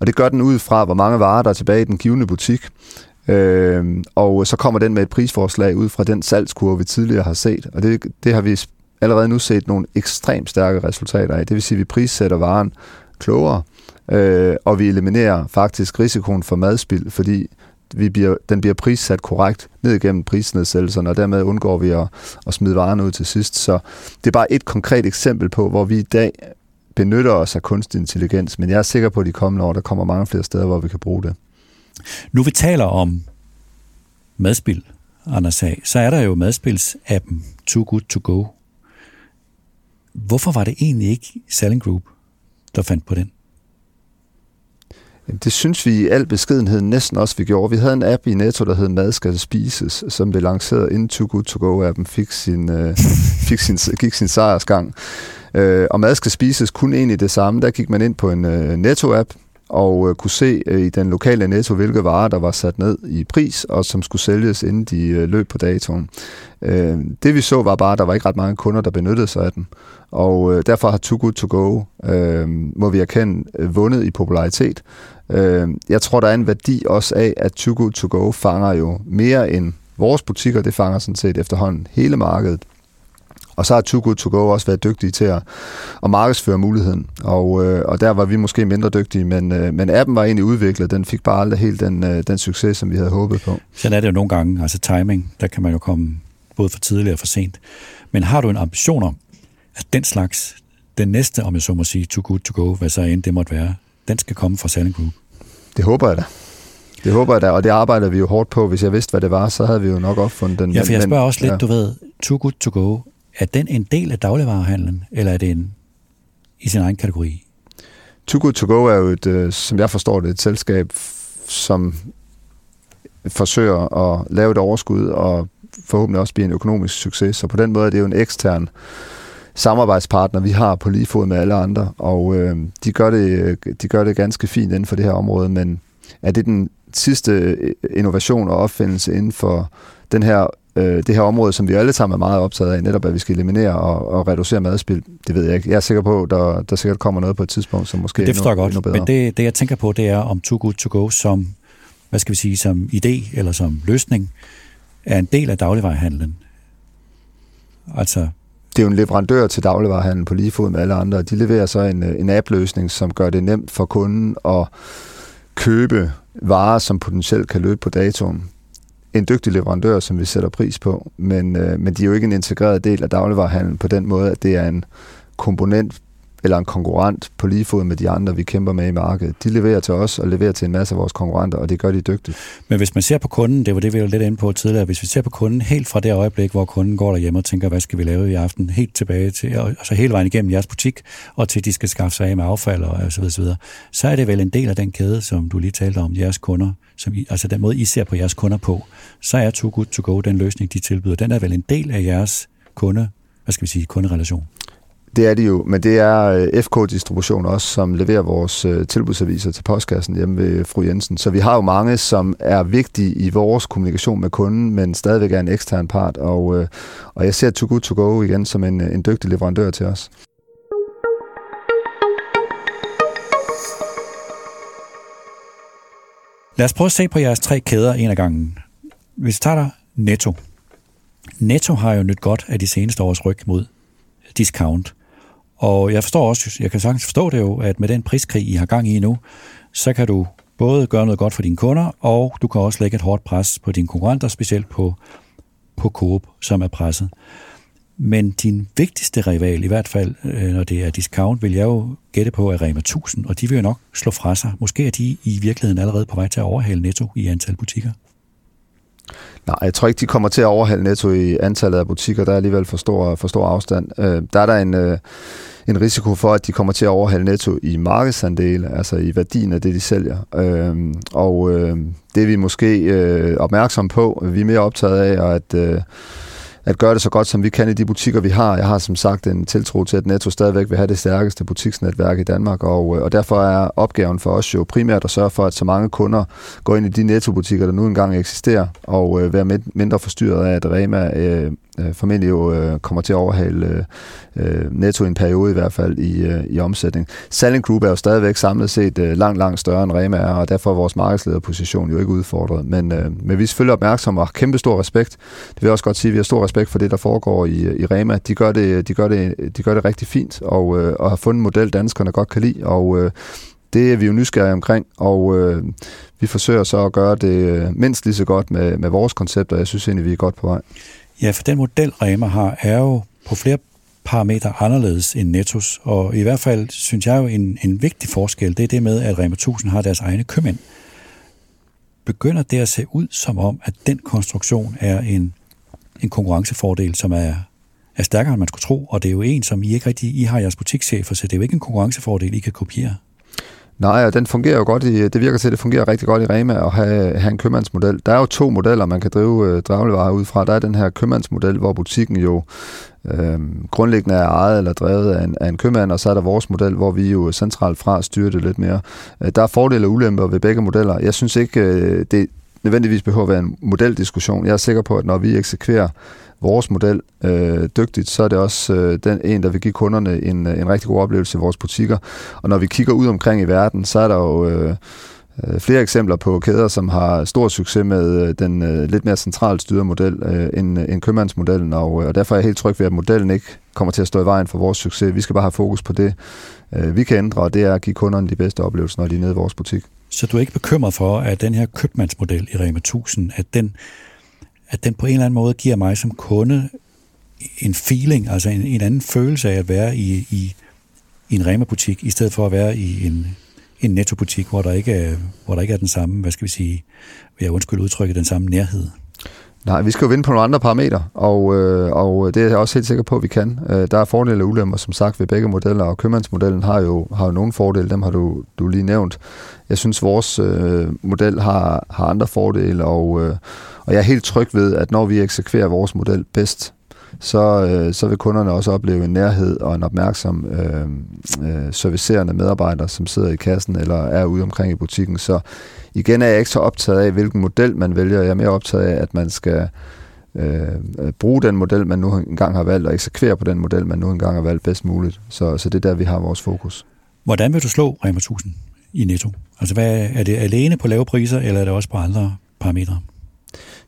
Og det gør den ud fra, hvor mange varer der er tilbage i den givende butik, Øh, og så kommer den med et prisforslag ud fra den salgskurve, vi tidligere har set. Og det, det har vi allerede nu set nogle ekstremt stærke resultater af. Det vil sige, at vi prissætter varen klogere, øh, og vi eliminerer faktisk risikoen for madspild, fordi vi bliver, den bliver prissat korrekt ned igennem prisnedsættelserne, og dermed undgår vi at, at smide varerne ud til sidst. Så det er bare et konkret eksempel på, hvor vi i dag benytter os af kunstig intelligens, men jeg er sikker på, at de kommende år, der kommer mange flere steder, hvor vi kan bruge det. Nu vi taler om madspil, Anders Sag, så er der jo madspils-appen Too Good To Go. Hvorfor var det egentlig ikke Selling Group, der fandt på den? Det synes vi i al beskedenhed næsten også, vi gjorde. Vi havde en app i Netto, der hed Mad skal spises, som blev lanceret inden Too Good To Go-appen fik sin, øh, fik sin, gik sin sejrsgang. Øh, og Mad skal spises kun egentlig det samme. Der gik man ind på en øh, Netto-app, og øh, kunne se øh, i den lokale netto, hvilke varer, der var sat ned i pris, og som skulle sælges, inden de øh, løb på datoen. Øh, det vi så var bare, at der var ikke ret mange kunder, der benyttede sig af den. Og øh, derfor har Too Good To Go, øh, må vi erkende, øh, vundet i popularitet. Øh, jeg tror, der er en værdi også af, at Too Good To Go fanger jo mere end vores butikker, det fanger sådan set efterhånden hele markedet. Og så har Too Good To Go også været dygtige til at, at markedsføre muligheden. Og, øh, og der var vi måske mindre dygtige, men, øh, men appen var egentlig udviklet. Den fik bare aldrig helt den, øh, den succes, som vi havde håbet på. Sådan er det jo nogle gange. Altså timing, der kan man jo komme både for tidligt og for sent. Men har du en ambition om, at den slags, den næste, om jeg så må sige, Too Good To Go, hvad så end det måtte være, den skal komme fra Selling Group? Det håber jeg da. Det håber jeg da, og det arbejder vi jo hårdt på. Hvis jeg vidste, hvad det var, så havde vi jo nok opfundet den. Ja, for jeg spørger også lidt, ja. du ved, Too Good To Go, er den en del af dagligvarehandlen, eller er det en i sin egen kategori? Too Good To Go er jo et, øh, som jeg forstår det, et selskab, som forsøger at lave et overskud og forhåbentlig også blive en økonomisk succes. Så på den måde er det jo en ekstern samarbejdspartner, vi har på lige fod med alle andre, og øh, de, gør det, øh, de gør det ganske fint inden for det her område, men er det den sidste øh, innovation og opfindelse inden for den her øh, det her område, som vi alle sammen er meget optaget af, netop at vi skal eliminere og, og reducere madspild, det ved jeg ikke. Jeg er sikker på, at der, der sikkert kommer noget på et tidspunkt, som måske det er endnu, godt. endnu bedre. Men det, det, jeg tænker på, det er om Too Good To Go som, hvad skal vi sige, som idé eller som løsning, er en del af dagligvarerhandlen. Altså, det er jo en leverandør til dagligvarerhandlen på lige fod med alle andre. De leverer så en, en app-løsning, som gør det nemt for kunden at købe varer, som potentielt kan løbe på datoen en dygtig leverandør, som vi sætter pris på, men, øh, men de er jo ikke en integreret del af dagligvarerhandlen på den måde, at det er en komponent eller en konkurrent på lige fod med de andre, vi kæmper med i markedet. De leverer til os og leverer til en masse af vores konkurrenter, og det gør de dygtigt. Men hvis man ser på kunden, det var det, vi var lidt inde på tidligere, hvis vi ser på kunden helt fra det øjeblik, hvor kunden går derhjemme og tænker, hvad skal vi lave i aften, helt tilbage til, og altså hele vejen igennem jeres butik, og til de skal skaffe sig af med affald og så videre, så videre, så er det vel en del af den kæde, som du lige talte om, jeres kunder, som I, altså den måde, I ser på jeres kunder på, så er Too Good To Go den løsning, de tilbyder. Den er vel en del af jeres kunde, hvad skal vi sige, kunderelation? Det er det jo, men det er øh, FK-distribution også, som leverer vores øh, tilbudsaviser til postkassen hjemme ved fru Jensen. Så vi har jo mange, som er vigtige i vores kommunikation med kunden, men stadigvæk er en ekstern part, og, øh, og jeg ser Too Good To Go igen som en, en dygtig leverandør til os. Lad os prøve at se på jeres tre kæder en af gangen. Hvis vi starter Netto. Netto har jo nyt godt af de seneste års ryg mod discount. Og jeg forstår også, jeg kan sagtens forstå det jo, at med den priskrig, I har gang i nu, så kan du både gøre noget godt for dine kunder, og du kan også lægge et hårdt pres på dine konkurrenter, specielt på, på Coop, som er presset. Men din vigtigste rival, i hvert fald øh, når det er discount, vil jeg jo gætte på, er Rema 1000, og de vil jo nok slå fra sig. Måske er de i virkeligheden allerede på vej til at overhale Netto i antal butikker. Nej, jeg tror ikke, de kommer til at overhale Netto i antallet af butikker. Der er alligevel for stor, for stor afstand. Øh, der er der en, øh, en risiko for, at de kommer til at overhale Netto i markedsandele, altså i værdien af det, de sælger. Øh, og øh, det er vi måske øh, opmærksom på. Vi er mere optaget af, at... Øh, at gøre det så godt, som vi kan i de butikker, vi har. Jeg har som sagt en tiltro til, at Netto stadigvæk vil have det stærkeste butiksnetværk i Danmark, og, øh, og derfor er opgaven for os jo primært at sørge for, at så mange kunder går ind i de Netto-butikker, der nu engang eksisterer, og øh, være mindre forstyrret af, at Rema øh, øh, formentlig jo øh, kommer til at overhale øh, øh, netto i en periode i hvert fald i, øh, i omsætning. Salling Group er jo stadigvæk samlet set øh, langt, langt større end Rema er, og derfor er vores markedslederposition jo ikke udfordret. Men, øh, men vi er selvfølgelig opmærksomme og har kæmpe stor respekt. Det vil jeg også godt sige, at vi har stor respekt for det, der foregår i, øh, i Rema. De gør det, de gør det, de gør det rigtig fint, og, øh, og har fundet en model, danskerne godt kan lide, og øh, det er vi jo nysgerrige omkring, og øh, vi forsøger så at gøre det øh, mindst lige så godt med, med vores koncepter. Jeg synes egentlig, vi er godt på vej. Ja, for den model, Rema har, er jo på flere parametre anderledes end Nettos, og i hvert fald synes jeg jo en, en vigtig forskel, det er det med, at Rema 1000 har deres egne købmænd. Begynder det at se ud som om, at den konstruktion er en, en konkurrencefordel, som er, er stærkere, end man skulle tro, og det er jo en, som I ikke rigtig, I har jeres butikschefer, så det er jo ikke en konkurrencefordel, I kan kopiere. Nej, og den fungerer jo godt i, det virker til, at det fungerer rigtig godt i Rema at have, have en købmandsmodel. Der er jo to modeller, man kan drive øh, draglevarer ud fra. Der er den her købmandsmodel, hvor butikken jo øh, grundlæggende er ejet eller drevet af en, af en købmand, og så er der vores model, hvor vi jo centralt fra styrer det lidt mere. Øh, der er fordele og ulemper ved begge modeller. Jeg synes ikke, øh, det nødvendigvis behøver at være en modeldiskussion. Jeg er sikker på, at når vi eksekverer vores model øh, dygtigt, så er det også øh, den en, der vil give kunderne en, øh, en rigtig god oplevelse i vores butikker. Og når vi kigger ud omkring i verden, så er der jo øh, øh flere eksempler på kæder, som har stor succes med øh, den øh, lidt mere centralt styrede model øh, end, end købmandsmodellen, og, øh, og derfor er jeg helt tryg ved, at modellen ikke kommer til at stå i vejen for vores succes. Vi skal bare have fokus på det, øh, vi kan ændre, og det er at give kunderne de bedste oplevelser, når de er nede i vores butik. Så du er ikke bekymret for, at den her købmandsmodel i Rema 1000, at den at den på en eller anden måde giver mig som kunde en feeling, altså en, en anden følelse af at være i, i, i en Rema-butik, i stedet for at være i en, en nettobutik, hvor der, ikke er, hvor der ikke er den samme, hvad skal vi sige, vil jeg undskylde udtrykket, den samme nærhed. Nej, vi skal jo vinde på nogle andre parametre, og, øh, og det er jeg også helt sikker på, at vi kan. Øh, der er fordele og ulemper, som sagt, ved begge modeller, og købmandsmodellen har jo, har jo nogle fordele, dem har du, du lige nævnt. Jeg synes, vores øh, model har, har andre fordele, og, øh, og jeg er helt tryg ved, at når vi eksekverer vores model bedst, så, øh, så vil kunderne også opleve en nærhed og en opmærksom øh, øh, servicerende medarbejder, som sidder i kassen eller er ude omkring i butikken. Så igen er jeg ikke så optaget af, hvilken model man vælger. Jeg er mere optaget af, at man skal øh, bruge den model, man nu engang har valgt, og eksekvere på den model, man nu engang har valgt bedst muligt. Så, så det er der, vi har vores fokus. Hvordan vil du slå Rema 1000 i Netto? Altså hvad, er det alene på lave priser, eller er det også på andre parametre?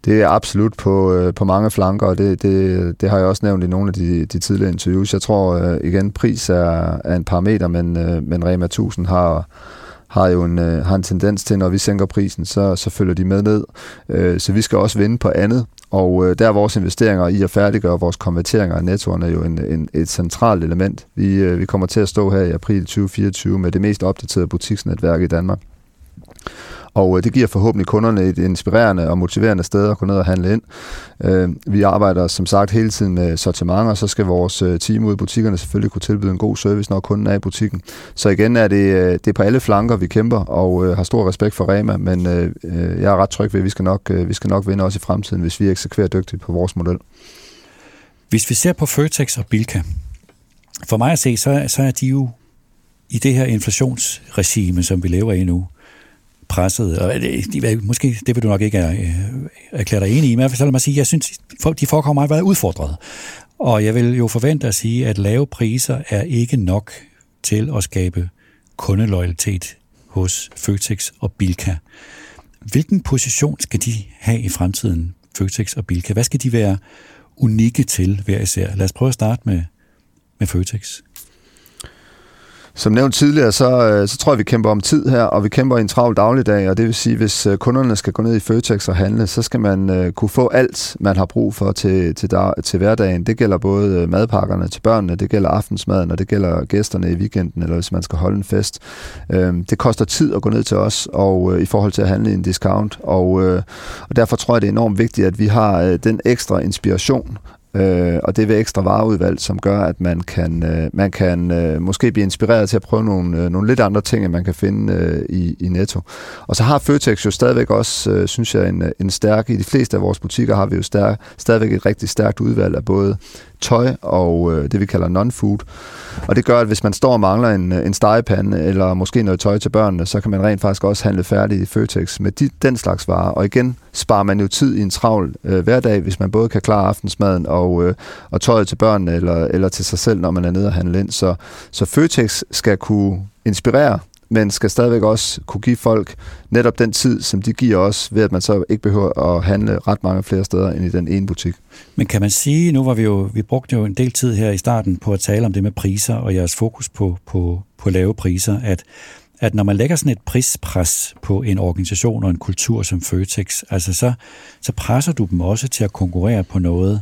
Det er absolut på, øh, på mange flanker, og det, det, det har jeg også nævnt i nogle af de, de tidligere interviews. Jeg tror øh, igen, pris er, er en parameter, men, øh, men Rema 1000 har, har jo en, øh, har en tendens til, når vi sænker prisen, så, så følger de med ned. Øh, så vi skal også vinde på andet, og øh, der er vores investeringer i at færdiggøre vores konverteringer af nettoerne jo en, en, et centralt element. Vi, vi kommer til at stå her i april 2024 med det mest opdaterede butiksnetværk i Danmark. Og øh, det giver forhåbentlig kunderne et inspirerende og motiverende sted at gå ned og handle ind. Øh, vi arbejder som sagt hele tiden med sortiment, og så skal vores øh, team ude i butikkerne selvfølgelig kunne tilbyde en god service, når kunden er i butikken. Så igen er det, det er på alle flanker, vi kæmper, og har stor respekt for Rema, men jeg er ret tryg ved, at vi skal nok, vi skal nok vinde også i fremtiden, hvis vi eksekverer dygtigt på vores model. Hvis vi ser på Føtex og Bilka, for mig at se, så, så er de jo i det her inflationsregime, som vi lever i nu, presset, og det, måske, det vil du nok ikke øh, erklære dig enig i, men jeg vil mig sige, jeg synes, de forekommer meget udfordret. Og jeg vil jo forvente at sige, at lave priser er ikke nok til at skabe kundeloyalitet hos Føtex og Bilka. Hvilken position skal de have i fremtiden, Føtex og Bilka? Hvad skal de være unikke til hver især? Lad os prøve at starte med, med Føtex. Som nævnt tidligere, så, øh, så tror jeg, vi kæmper om tid her, og vi kæmper i en travl dagligdag, og det vil sige, hvis øh, kunderne skal gå ned i Føtex og handle, så skal man øh, kunne få alt, man har brug for til, til, dag, til hverdagen. Det gælder både madpakkerne til børnene, det gælder aftensmaden, og det gælder gæsterne i weekenden, eller hvis man skal holde en fest. Uh, det koster tid at gå ned til os, og i forhold til at handle i en discount, og, og derfor tror jeg, det er enormt vigtigt, at vi har den ekstra inspiration Øh, og det er ved ekstra vareudvalg, som gør, at man kan, øh, man kan øh, måske blive inspireret til at prøve nogle, øh, nogle lidt andre ting, end man kan finde øh, i, i Netto. Og så har Føtex jo stadigvæk også, øh, synes jeg, en, øh, en stærk, i de fleste af vores butikker har vi jo stærk, stadigvæk et rigtig stærkt udvalg af både tøj og øh, det, vi kalder non-food. Og det gør, at hvis man står og mangler en, øh, en stegepande eller måske noget tøj til børnene, så kan man rent faktisk også handle færdigt i Føtex med de, den slags varer. Og igen sparer man jo tid i en travl øh, hverdag, hvis man både kan klare aftensmaden og, øh, og tøjet til børnene eller, eller til sig selv, når man er nede og handle ind. Så, så Føtex skal kunne inspirere men skal stadigvæk også kunne give folk netop den tid, som de giver os, ved at man så ikke behøver at handle ret mange flere steder end i den ene butik. Men kan man sige, nu var vi jo, vi brugte jo en del tid her i starten på at tale om det med priser og jeres fokus på, på, på lave priser, at, at når man lægger sådan et prispres på en organisation og en kultur som Føtex, altså så, så presser du dem også til at konkurrere på noget,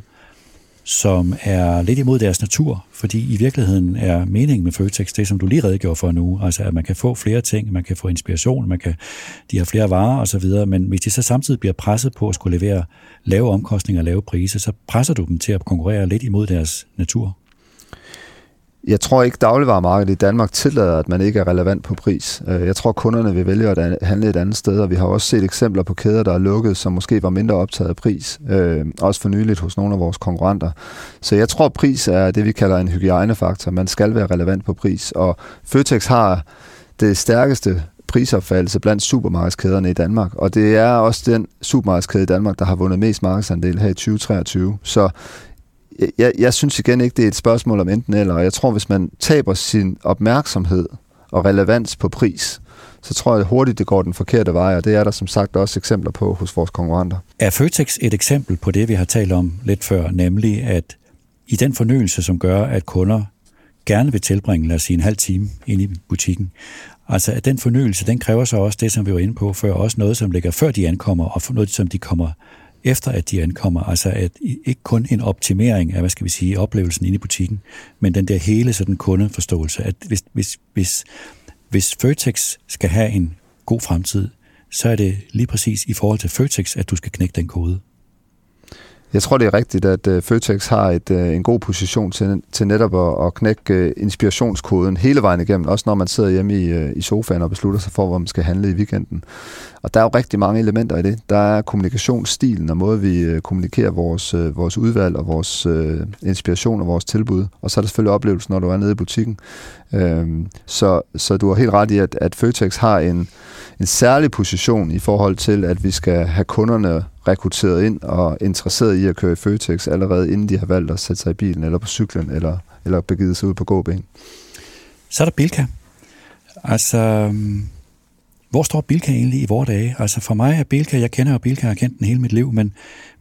som er lidt imod deres natur, fordi i virkeligheden er meningen med Føtex det, som du lige redegjorde for nu, altså at man kan få flere ting, man kan få inspiration, man kan, de har flere varer osv., men hvis de så samtidig bliver presset på at skulle levere lave omkostninger og lave priser, så presser du dem til at konkurrere lidt imod deres natur. Jeg tror ikke, dagligvarermarkedet i Danmark tillader, at man ikke er relevant på pris. Øh, jeg tror, kunderne vil vælge at handle et andet sted, og vi har også set eksempler på kæder, der er lukket, som måske var mindre optaget af pris. Øh, også for nyligt hos nogle af vores konkurrenter. Så jeg tror, pris er det, vi kalder en hygiejnefaktor. Man skal være relevant på pris. Og Føtex har det stærkeste prisopfattelse blandt supermarkedskæderne i Danmark. Og det er også den supermarkedskæde i Danmark, der har vundet mest markedsandel her i 2023. Så jeg, jeg synes igen ikke, det er et spørgsmål om enten eller. Jeg tror, hvis man taber sin opmærksomhed og relevans på pris, så tror jeg hurtigt, det går den forkerte vej, og det er der som sagt også eksempler på hos vores konkurrenter. Er Føtex et eksempel på det, vi har talt om lidt før, nemlig at i den fornyelse, som gør, at kunder gerne vil tilbringe, lad os sige, en halv time ind i butikken, altså at den fornyelse, den kræver så også det, som vi var inde på før, også noget, som ligger før de ankommer, og noget, som de kommer efter at de ankommer. Altså at ikke kun en optimering af, hvad skal vi sige, oplevelsen inde i butikken, men den der hele sådan kundeforståelse, at hvis, hvis, hvis, hvis Føtex skal have en god fremtid, så er det lige præcis i forhold til Føtex, at du skal knække den kode. Jeg tror, det er rigtigt, at øh, Føtex har et, øh, en god position til, til netop at, at knække øh, inspirationskoden hele vejen igennem, også når man sidder hjemme i, i sofaen og beslutter sig for, hvor man skal handle i weekenden. Og der er jo rigtig mange elementer i det. Der er kommunikationsstilen og måde, vi kommunikerer vores, vores udvalg og vores inspiration og vores tilbud. Og så er der selvfølgelig oplevelsen, når du er nede i butikken. Uh, så, så du har helt ret i, at, at Føtex har en, en særlig position i forhold til, at vi skal have kunderne rekrutteret ind og interesseret i at køre i Føtex allerede inden de har valgt at sætte sig i bilen eller på cyklen eller, eller begivet sig ud på gåben. Så er der Bilka. Altså, hvor står Bilka egentlig i vores dage? Altså for mig er Bilka, jeg kender jo Bilka, jeg har kendt den hele mit liv, men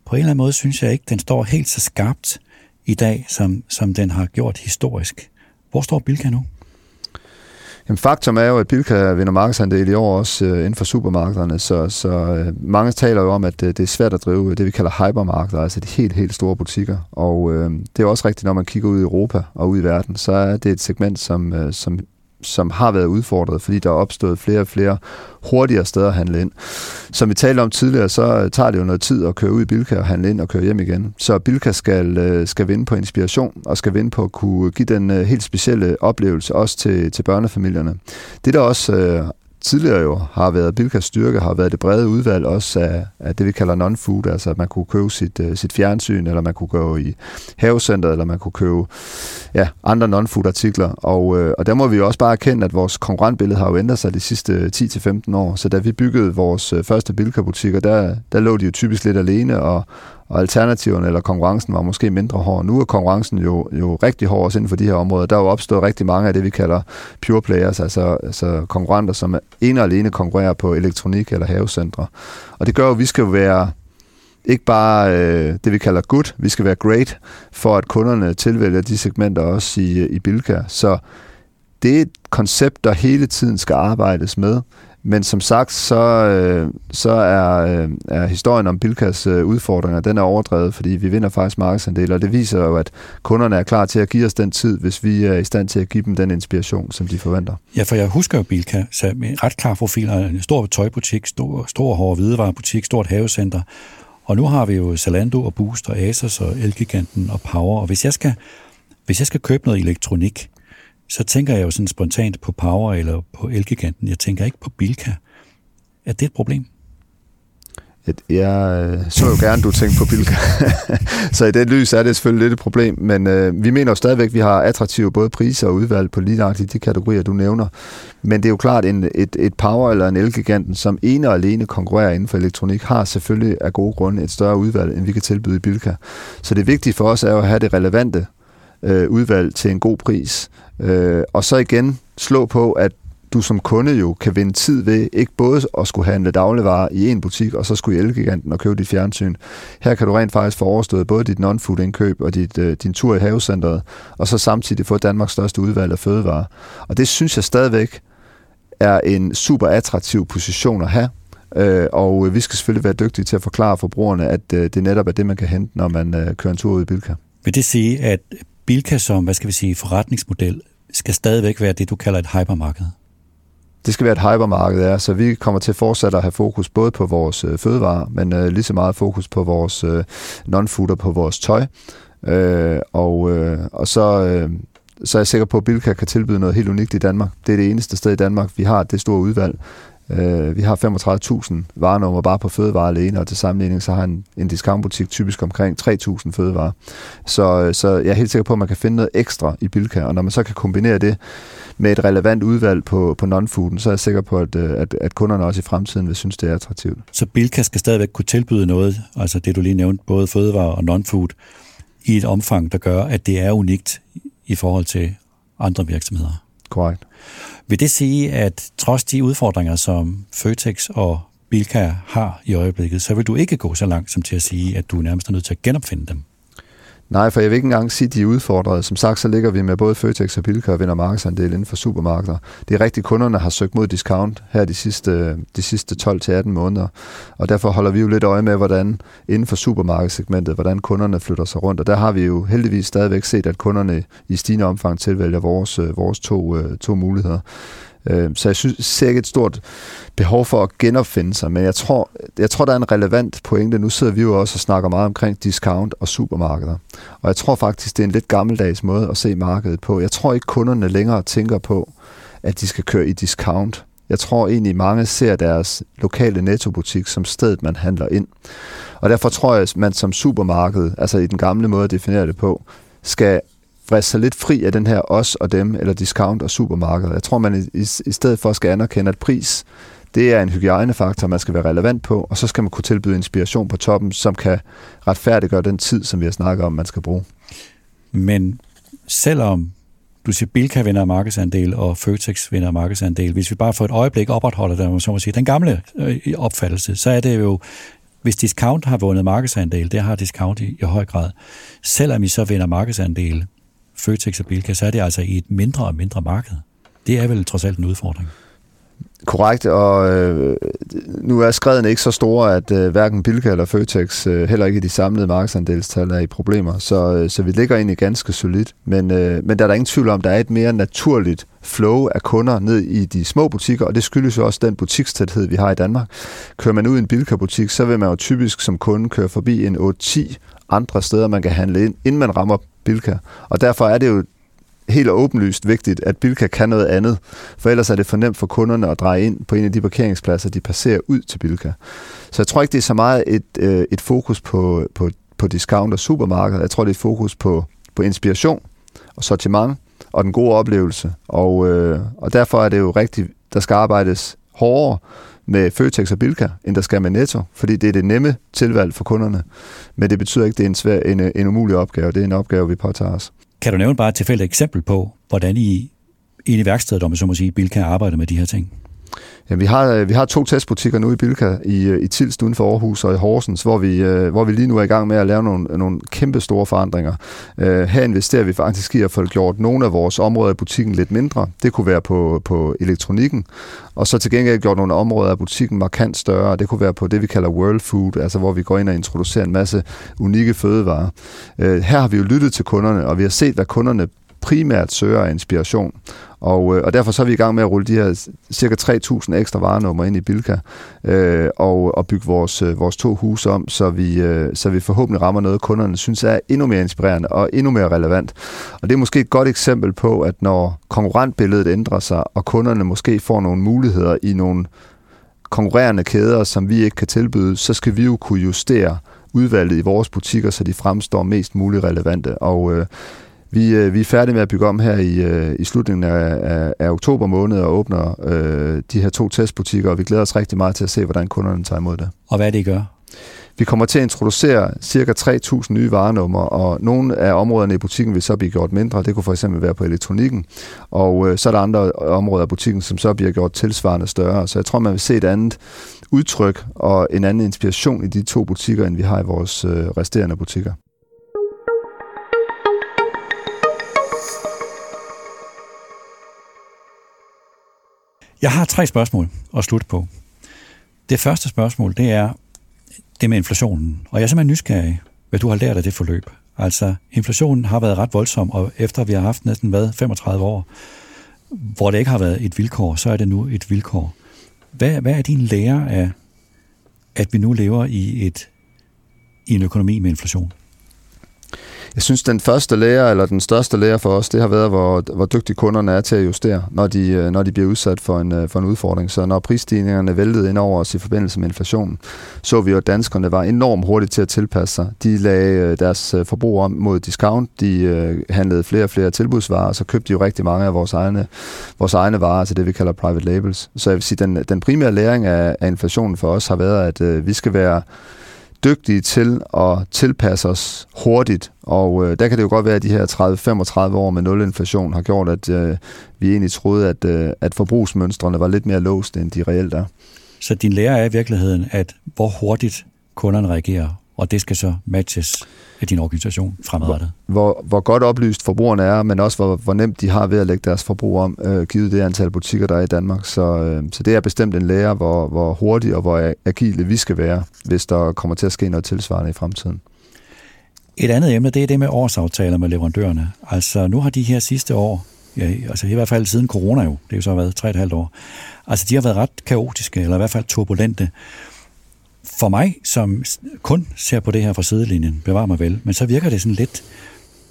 på en eller anden måde synes jeg ikke, den står helt så skarpt i dag, som, som den har gjort historisk. Hvor står Bilka nu? Jamen, faktum er jo, at Bilka vinder markedsandel i år også øh, inden for supermarkederne, så, så øh, mange taler jo om, at øh, det er svært at drive øh, det, vi kalder hypermarkeder, altså de helt, helt store butikker. Og øh, det er også rigtigt, når man kigger ud i Europa og ud i verden, så er det et segment, som, øh, som som har været udfordret, fordi der er opstået flere og flere hurtigere steder at handle ind. Som vi talte om tidligere, så tager det jo noget tid at køre ud i Bilka og handle ind og køre hjem igen. Så Bilka skal, øh, skal vinde på inspiration og skal vinde på at kunne give den øh, helt specielle oplevelse også til, til børnefamilierne. Det der også øh, tidligere jo har været Bilkas styrke, har været det brede udvalg også af, af det, vi kalder non-food, altså at man kunne købe sit, uh, sit fjernsyn, eller man kunne gå i havecenteret, eller man kunne købe ja, andre non-food artikler. Og, uh, og der må vi jo også bare erkende, at vores konkurrentbillede har jo ændret sig de sidste 10-15 år. Så da vi byggede vores øh, første Bilka-butikker, der, der lå de jo typisk lidt alene, og, og alternativerne eller konkurrencen var måske mindre hård. Nu er konkurrencen jo, jo rigtig hård også inden for de her områder. Der er jo opstået rigtig mange af det, vi kalder pure players, altså, altså konkurrenter, som ene og alene konkurrerer på elektronik eller havecentre. Og det gør jo, at vi skal være ikke bare øh, det, vi kalder good, vi skal være great, for at kunderne tilvælger de segmenter også i, i Bilka. Så det er et koncept, der hele tiden skal arbejdes med. Men som sagt, så, øh, så er, øh, er historien om Bilkas øh, udfordringer, den er overdrevet, fordi vi vinder faktisk markedsandel, og det viser jo, at kunderne er klar til at give os den tid, hvis vi er i stand til at give dem den inspiration, som de forventer. Ja, for jeg husker jo Bilka, så med ret klar profil, en stor tøjbutik, stor, stor hård hvidevarebutik, stort havecenter, og nu har vi jo Zalando og Boost og Asos og Elgiganten og Power, og hvis jeg skal, hvis jeg skal købe noget elektronik, så tænker jeg jo sådan spontant på Power eller på Elgiganten. Jeg tænker ikke på Bilka. Er det et problem? Jeg øh, så jo gerne, du tænkte på Bilka. så i det lys er det selvfølgelig lidt et problem, men øh, vi mener jo stadigvæk, at vi har attraktive både priser og udvalg på lige nøjagtigt de kategorier, du nævner. Men det er jo klart, en, et, et Power eller en Elgiganten, som ene og alene konkurrerer inden for elektronik, har selvfølgelig af gode grunde et større udvalg, end vi kan tilbyde i Bilka. Så det vigtige for os er jo at have det relevante øh, udvalg til en god pris. Øh, og så igen slå på, at du som kunde jo kan vinde tid ved ikke både at skulle handle dagligvarer i en butik, og så skulle i Elgiganten og købe dit fjernsyn. Her kan du rent faktisk få overstået både dit non-food indkøb og dit, øh, din tur i havecentret, og så samtidig få Danmarks største udvalg af fødevarer. Og det synes jeg stadigvæk er en super attraktiv position at have. Øh, og øh, vi skal selvfølgelig være dygtige til at forklare forbrugerne, at øh, det netop er det, man kan hente, når man øh, kører en tur ud i Bilka. Vil det sige, at Bilka som, hvad skal vi sige, forretningsmodel, skal stadigvæk være det, du kalder et hypermarked? Det skal være et hypermarked, ja. Så vi kommer til fortsat at have fokus både på vores øh, fødevarer, men øh, lige så meget fokus på vores øh, non-food og på vores tøj. Øh, og, øh, og så, øh, så er jeg sikker på, at Bilka kan tilbyde noget helt unikt i Danmark. Det er det eneste sted i Danmark, vi har det store udvalg Øh, vi har 35.000 varenummer bare på fødevarer alene, og til sammenligning så har en, en discountbutik typisk omkring 3.000 fødevarer. Så, øh, så jeg er helt sikker på, at man kan finde noget ekstra i Bilka, og når man så kan kombinere det med et relevant udvalg på, på non-fooden, så er jeg sikker på, at, øh, at, at kunderne også i fremtiden vil synes, det er attraktivt. Så Bilka skal stadigvæk kunne tilbyde noget, altså det du lige nævnte, både fødevarer og non-food, i et omfang, der gør, at det er unikt i forhold til andre virksomheder? Korrekt. Vil det sige, at trods de udfordringer, som Føtex og Bilka har i øjeblikket, så vil du ikke gå så langt som til at sige, at du nærmest er nødt til at genopfinde dem? Nej, for jeg vil ikke engang sige, at de er udfordret. Som sagt, så ligger vi med både Føtex og Bilka og vinder markedsandel inden for supermarkeder. Det er rigtigt, kunderne har søgt mod discount her de sidste, de sidste 12-18 måneder, og derfor holder vi jo lidt øje med, hvordan inden for supermarkedssegmentet, hvordan kunderne flytter sig rundt. Og der har vi jo heldigvis stadigvæk set, at kunderne i stigende omfang tilvælger vores, øh, vores to, øh, to muligheder. Øh, så jeg synes, ser ikke et stort behov for at genopfinde sig, men jeg tror, jeg tror, der er en relevant pointe. Nu sidder vi jo også og snakker meget omkring discount og supermarkeder. Og jeg tror faktisk, det er en lidt gammeldags måde at se markedet på. Jeg tror ikke, kunderne længere tænker på, at de skal køre i discount. Jeg tror egentlig, mange ser deres lokale nettobutik som stedet, man handler ind. Og derfor tror jeg, at man som supermarked, altså i den gamle måde at definere det på, skal vriste sig lidt fri af den her os og dem, eller discount og supermarked. Jeg tror, man i, i stedet for skal anerkende, at pris, det er en hygiejnefaktor, man skal være relevant på, og så skal man kunne tilbyde inspiration på toppen, som kan retfærdiggøre den tid, som vi har snakket om, man skal bruge. Men selvom du siger, Bilka vinder markedsandel, og Føtex vinder markedsandel. Hvis vi bare for et øjeblik opretholder den, så må sige, den gamle øh, opfattelse, så er det jo, hvis discount har vundet markedsandel, det har discount i, i høj grad, selvom I så vinder markedsandel, Føtex og Bilka, så er det altså i et mindre og mindre marked. Det er vel trods alt en udfordring. Korrekt, og øh, nu er skredene ikke så store, at øh, hverken Bilka eller Føtex, øh, heller ikke i de samlede markedsandelstal, er i problemer. Så, øh, så vi ligger egentlig ganske solidt. Men, øh, men der er der ingen tvivl om, der er et mere naturligt flow af kunder ned i de små butikker, og det skyldes jo også den butikstæthed, vi har i Danmark. Kører man ud i en Bilka-butik, så vil man jo typisk som kunde køre forbi en 8-10 andre steder, man kan handle ind, inden man rammer Bilka. Og derfor er det jo helt åbenlyst vigtigt, at Bilka kan noget andet, for ellers er det for nemt for kunderne at dreje ind på en af de parkeringspladser, de passerer ud til Bilka. Så jeg tror ikke, det er så meget et, øh, et fokus på, på, på discount og supermarked. Jeg tror, det er et fokus på, på inspiration og sortiment og den gode oplevelse. Og, øh, og derfor er det jo rigtigt, der skal arbejdes hårdere med Føtex og Bilka, end der skal med Netto, fordi det er det nemme tilvalg for kunderne. Men det betyder ikke, at det er en, svær, en, en umulig opgave. Det er en opgave, vi påtager os. Kan du nævne bare et tilfældigt eksempel på, hvordan I, i værkstedet, om man så må sige, Bilka arbejder med de her ting? Ja, vi har, øh, vi har to testbutikker nu i Bilka, i, øh, i Tilst uden for Aarhus og i Horsens, hvor vi, øh, hvor vi lige nu er i gang med at lave nogle, nogle kæmpe store forandringer. Uh, her investerer vi faktisk i at få gjort nogle af vores områder i butikken lidt mindre. Det kunne være på, på elektronikken, og så til gengæld gjort nogle områder af butikken markant større. Det kunne være på det, vi kalder world food, altså hvor vi går ind og introducerer en masse unikke fødevarer. Uh, her har vi jo lyttet til kunderne, og vi har set, hvad kunderne primært søger af inspiration. Og, øh, og derfor så er vi i gang med at rulle de her cirka 3.000 ekstra varenummer ind i Bilka øh, og, og bygge vores, øh, vores to huse om, så vi, øh, så vi forhåbentlig rammer noget, kunderne synes er endnu mere inspirerende og endnu mere relevant. Og det er måske et godt eksempel på, at når konkurrentbilledet ændrer sig, og kunderne måske får nogle muligheder i nogle konkurrerende kæder, som vi ikke kan tilbyde, så skal vi jo kunne justere udvalget i vores butikker, så de fremstår mest muligt relevante. Og øh, vi, øh, vi er færdige med at bygge om her i, øh, i slutningen af, af, af oktober måned og åbner øh, de her to testbutikker, og vi glæder os rigtig meget til at se, hvordan kunderne tager imod det. Og hvad det, gør? Vi kommer til at introducere cirka 3.000 nye varenummer, og nogle af områderne i butikken vil så blive gjort mindre. Det kunne for eksempel være på elektronikken, og øh, så er der andre områder af butikken, som så bliver gjort tilsvarende større. Så jeg tror, man vil se et andet udtryk og en anden inspiration i de to butikker, end vi har i vores øh, resterende butikker. Jeg har tre spørgsmål at slutte på. Det første spørgsmål, det er det med inflationen. Og jeg er simpelthen nysgerrig, hvad du har lært af det forløb. Altså, inflationen har været ret voldsom, og efter vi har haft næsten hvad, 35 år, hvor det ikke har været et vilkår, så er det nu et vilkår. Hvad, hvad er din lære af, at vi nu lever i, et, i en økonomi med inflation? Jeg synes, den første lærer, eller den største lærer for os, det har været, hvor, hvor dygtige kunderne er til at justere, når de, øh, når de bliver udsat for en, øh, for en udfordring. Så når prisstigningerne væltede ind over os i forbindelse med inflationen, så vi jo, at danskerne var enormt hurtige til at tilpasse sig. De lagde øh, deres forbrug om mod discount, de handlede flere og flere tilbudsvarer, og så købte de jo rigtig mange af vores egne, vores egne varer, altså det vi kalder private labels. Så jeg vil sige, den, den primære læring af, af inflationen for os har været, at øh, vi skal være dygtige til at tilpasse os hurtigt, og øh, der kan det jo godt være, at de her 30-35 år med nul inflation har gjort, at øh, vi egentlig troede, at, øh, at forbrugsmønstrene var lidt mere låst, end de reelt er. Så din lære er i virkeligheden, at hvor hurtigt kunderne reagerer, og det skal så matches af din organisation fremadrettet. Hvor, hvor godt oplyst forbrugerne er, men også hvor, hvor nemt de har ved at lægge deres forbrug om, øh, givet det antal butikker, der er i Danmark. Så, øh, så det er bestemt en lære, hvor, hvor hurtigt og hvor agile vi skal være, hvis der kommer til at ske noget tilsvarende i fremtiden. Et andet emne, det er det med årsaftaler med leverandørerne. Altså nu har de her sidste år, ja, altså i hvert fald siden corona jo, det er jo så været tre et halvt år, altså de har været ret kaotiske, eller i hvert fald turbulente for mig, som kun ser på det her fra sidelinjen, bevar mig vel, men så virker det sådan lidt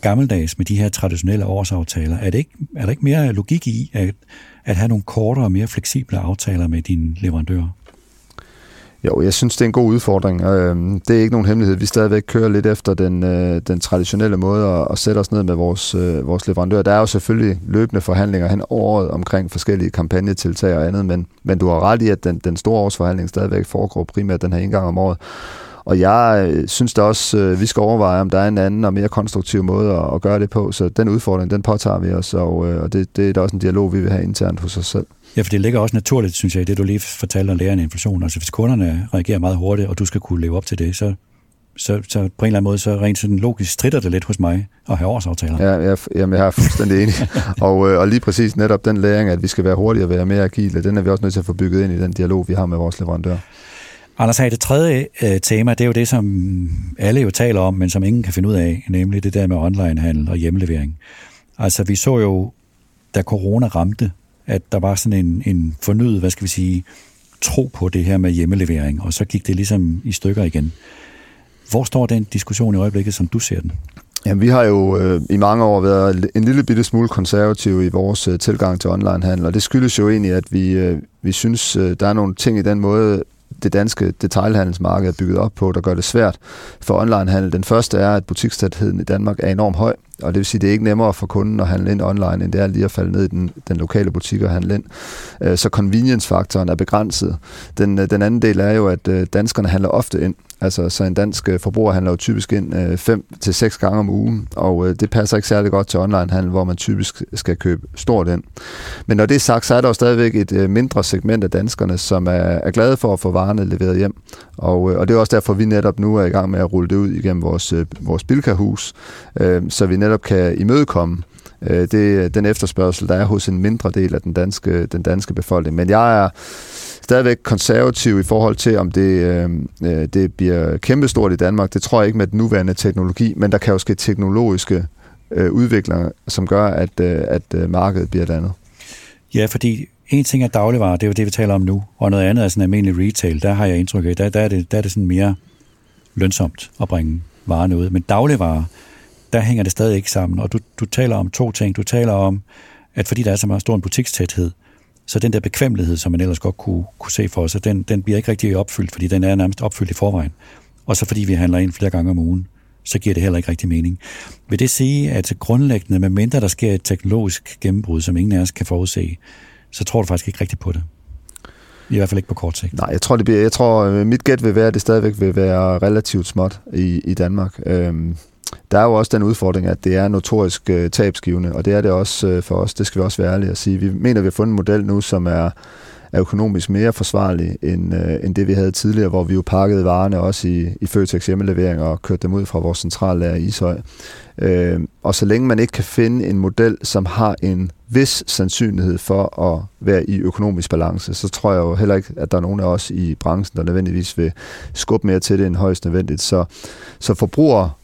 gammeldags med de her traditionelle årsaftaler. Er, det ikke, er der ikke mere logik i at, at have nogle kortere og mere fleksible aftaler med dine leverandører? Jo, jeg synes, det er en god udfordring. Øhm, det er ikke nogen hemmelighed. Vi stadigvæk kører lidt efter den, øh, den traditionelle måde at, sætte os ned med vores, øh, vores leverandør. Der er jo selvfølgelig løbende forhandlinger hen året omkring forskellige kampagnetiltag og andet, men, men du har ret i, at den, den store årsforhandling stadigvæk foregår primært den her en gang om året. Og jeg øh, synes da også, vi skal overveje, om der er en anden og mere konstruktiv måde at, at gøre det på. Så den udfordring, den påtager vi os, og, og det, det er da også en dialog, vi vil have internt hos os selv. Ja, for det ligger også naturligt, synes jeg, i det du lige fortalte om lærerne inflation. Altså hvis kunderne reagerer meget hurtigt, og du skal kunne leve op til det, så, så, så på en eller anden måde, så rent sådan logisk strider det lidt hos mig at have årsaftaler. Ja, jeg, jamen, jeg er fuldstændig enig. og, øh, og lige præcis netop den læring, at vi skal være hurtigere og være mere agile, den er vi også nødt til at få bygget ind i den dialog, vi har med vores leverandør. Anders, det tredje øh, tema, det er jo det, som alle jo taler om, men som ingen kan finde ud af, nemlig det der med onlinehandel og hjemlevering. Altså, vi så jo, da corona ramte, at der var sådan en, en fornyet, hvad skal vi sige, tro på det her med hjemmelevering, og så gik det ligesom i stykker igen. Hvor står den diskussion i øjeblikket, som du ser den? Jamen, vi har jo øh, i mange år været en lille bitte smule konservative i vores øh, tilgang til onlinehandel, og det skyldes jo egentlig, at vi, øh, vi synes, øh, der er nogle ting i den måde, det danske detailhandelsmarked er bygget op på, der gør det svært for onlinehandel. Den første er, at butikstætheden i Danmark er enormt høj, og det vil sige, at det er ikke nemmere for kunden at handle ind online, end det er lige at falde ned i den, den lokale butik og handle ind. Øh, så convenience-faktoren er begrænset. Den, øh, den anden del er jo, at øh, danskerne handler ofte ind. Altså, så en dansk øh, forbruger handler jo typisk ind øh, fem til seks gange om ugen, og øh, det passer ikke særlig godt til onlinehandel, hvor man typisk skal købe stort ind. Men når det er sagt, så er der jo stadigvæk et øh, mindre segment af danskerne, som er, er glade for at få varerne leveret hjem. Og, øh, og det er også derfor, vi netop nu er i gang med at rulle det ud igennem vores, øh, vores bilkahus, øh, så vi netop kan imødekomme øh, det, den efterspørgsel, der er hos en mindre del af den danske, den danske befolkning. Men jeg er stadigvæk konservativ i forhold til, om det, øh, øh, det bliver kæmpestort i Danmark. Det tror jeg ikke med den nuværende teknologi, men der kan jo ske teknologiske øh, udviklinger, som gør, at, øh, at øh, markedet bliver et andet. Ja, fordi en ting er dagligvarer, det er jo det, vi taler om nu, og noget andet er sådan almindelig retail. Der har jeg indtryk af, der, der, er, det, der er det sådan mere lønsomt at bringe varerne ud. Men dagligvarer, der hænger det stadig ikke sammen. Og du, du taler om to ting. Du taler om, at fordi der er så meget stor en butikstæthed, så den der bekvemmelighed, som man ellers godt kunne, kunne se for sig, den, den bliver ikke rigtig opfyldt, fordi den er nærmest opfyldt i forvejen. Og så fordi vi handler ind flere gange om ugen, så giver det heller ikke rigtig mening. Vil det sige, at grundlæggende, med mindre der sker et teknologisk gennembrud, som ingen af os kan forudse, så tror du faktisk ikke rigtigt på det? I hvert fald ikke på kort sigt. Nej, jeg tror, det bliver, jeg tror øh, mit gæt vil være, at det stadigvæk vil være relativt småt i, i Danmark. Øhm, der er jo også den udfordring, at det er notorisk øh, tabsgivende, og det er det også øh, for os. Det skal vi også være ærlige at sige. Vi mener, at vi har fundet en model nu, som er, er økonomisk mere forsvarlig end, øh, end det, vi havde tidligere, hvor vi jo pakkede varerne også i, i Føtex hjemmelevering og kørte dem ud fra vores centrallager i Ishøj. Øh, og så længe man ikke kan finde en model, som har en vis sandsynlighed for at være i økonomisk balance, så tror jeg jo heller ikke, at der er nogen af os i branchen, der nødvendigvis vil skubbe mere til det end højst nødvendigt. Så, så forbruger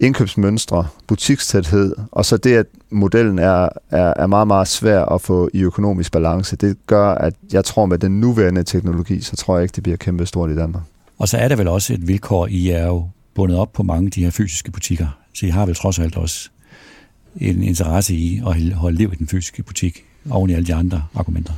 indkøbsmønstre, butikstæthed, og så det, at modellen er, er, er meget, meget svær at få i økonomisk balance, det gør, at jeg tror med den nuværende teknologi, så tror jeg ikke, det bliver kæmpe stort i Danmark. Og så er der vel også et vilkår, I er jo bundet op på mange af de her fysiske butikker, så I har vel trods alt også en interesse i at holde liv i den fysiske butik, oven i alle de andre argumenter.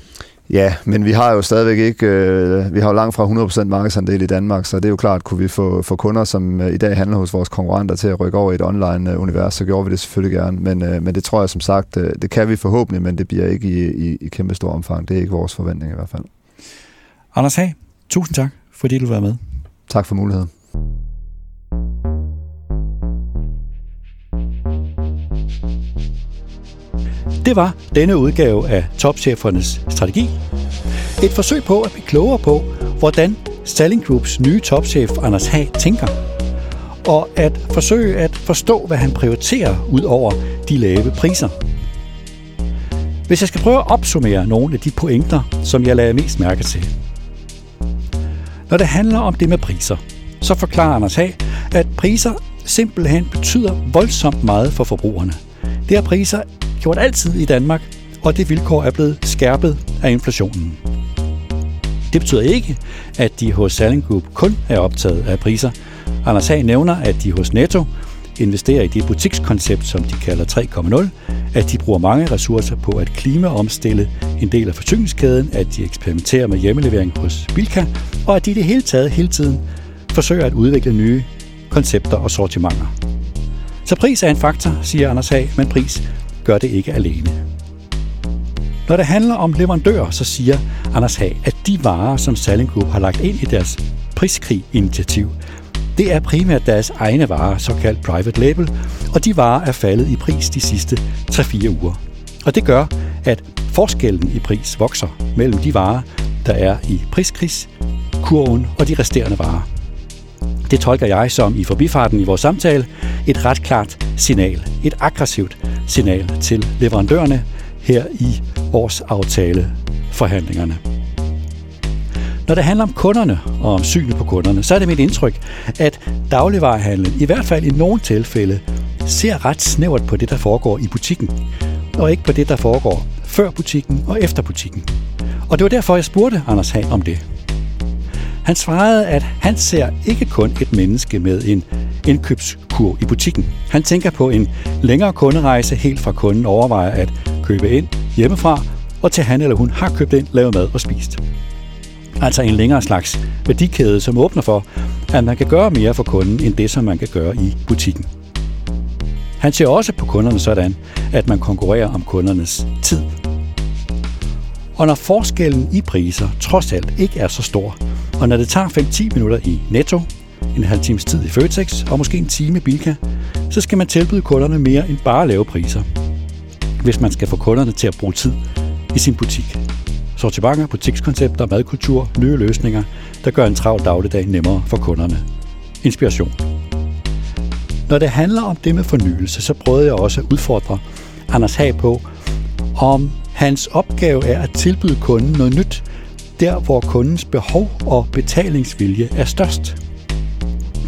Ja, men vi har jo stadigvæk ikke, øh, vi har jo langt fra 100% markedsandel i Danmark, så det er jo klart, kunne vi få, få kunder, som øh, i dag handler hos vores konkurrenter til at rykke over i et online-univers, så gjorde vi det selvfølgelig gerne. Men, øh, men det tror jeg som sagt, øh, det kan vi forhåbentlig, men det bliver ikke i, i, i kæmpe stor omfang. Det er ikke vores forventning i hvert fald. Anders Hag, tusind tak, fordi du var med. Tak for muligheden. Det var denne udgave af Topchefernes Strategi. Et forsøg på at blive klogere på, hvordan Stalling Groups nye topchef Anders Hag tænker, og at forsøge at forstå, hvad han prioriterer ud over de lave priser. Hvis jeg skal prøve at opsummere nogle af de pointer, som jeg lagde mest mærke til. Når det handler om det med priser, så forklarer Anders Hag, at priser simpelthen betyder voldsomt meget for forbrugerne. Det har priser gjort altid i Danmark, og det vilkår er blevet skærpet af inflationen. Det betyder ikke, at de hos Salling Group kun er optaget af priser. Anders Hag nævner, at de hos Netto investerer i det butikskoncept, som de kalder 3.0, at de bruger mange ressourcer på at klimaomstille en del af forsyningskæden, at de eksperimenterer med hjemmelevering hos Bilka, og at de i det hele taget hele tiden forsøger at udvikle nye koncepter og sortimenter. Så pris er en faktor, siger Anders Hag, men pris gør det ikke alene. Når det handler om leverandører, så siger Anders Hag, at de varer, som Salling Group har lagt ind i deres priskrig-initiativ, det er primært deres egne varer, såkaldt private label, og de varer er faldet i pris de sidste 3-4 uger. Og det gør, at forskellen i pris vokser mellem de varer, der er i priskrigskurven og de resterende varer. Det tolker jeg som i forbifarten i vores samtale et ret klart signal, et aggressivt signal til leverandørerne her i årsaftale forhandlingerne. Når det handler om kunderne og om synet på kunderne, så er det mit indtryk, at dagligvarehandlen i hvert fald i nogle tilfælde ser ret snævert på det, der foregår i butikken, og ikke på det, der foregår før butikken og efter butikken. Og det var derfor, jeg spurgte Anders Hahn om det. Han svarede, at han ser ikke kun et menneske med en indkøbskur i butikken. Han tænker på en længere kunderejse helt fra kunden overvejer at købe ind hjemmefra, og til han eller hun har købt ind, lavet mad og spist. Altså en længere slags værdikæde, som åbner for, at man kan gøre mere for kunden, end det, som man kan gøre i butikken. Han ser også på kunderne sådan, at man konkurrerer om kundernes tid. Og når forskellen i priser trods alt ikke er så stor, og når det tager 5-10 minutter i Netto, en halv times tid i Føtex og måske en time i Bilka, så skal man tilbyde kunderne mere end bare lave priser. Hvis man skal få kunderne til at bruge tid i sin butik. Sortimenter, butikskoncepter, madkultur, nye løsninger, der gør en travl dagligdag nemmere for kunderne. Inspiration. Når det handler om det med fornyelse, så prøvede jeg også at udfordre Anders Hag på, om hans opgave er at tilbyde kunden noget nyt, der hvor kundens behov og betalingsvilje er størst.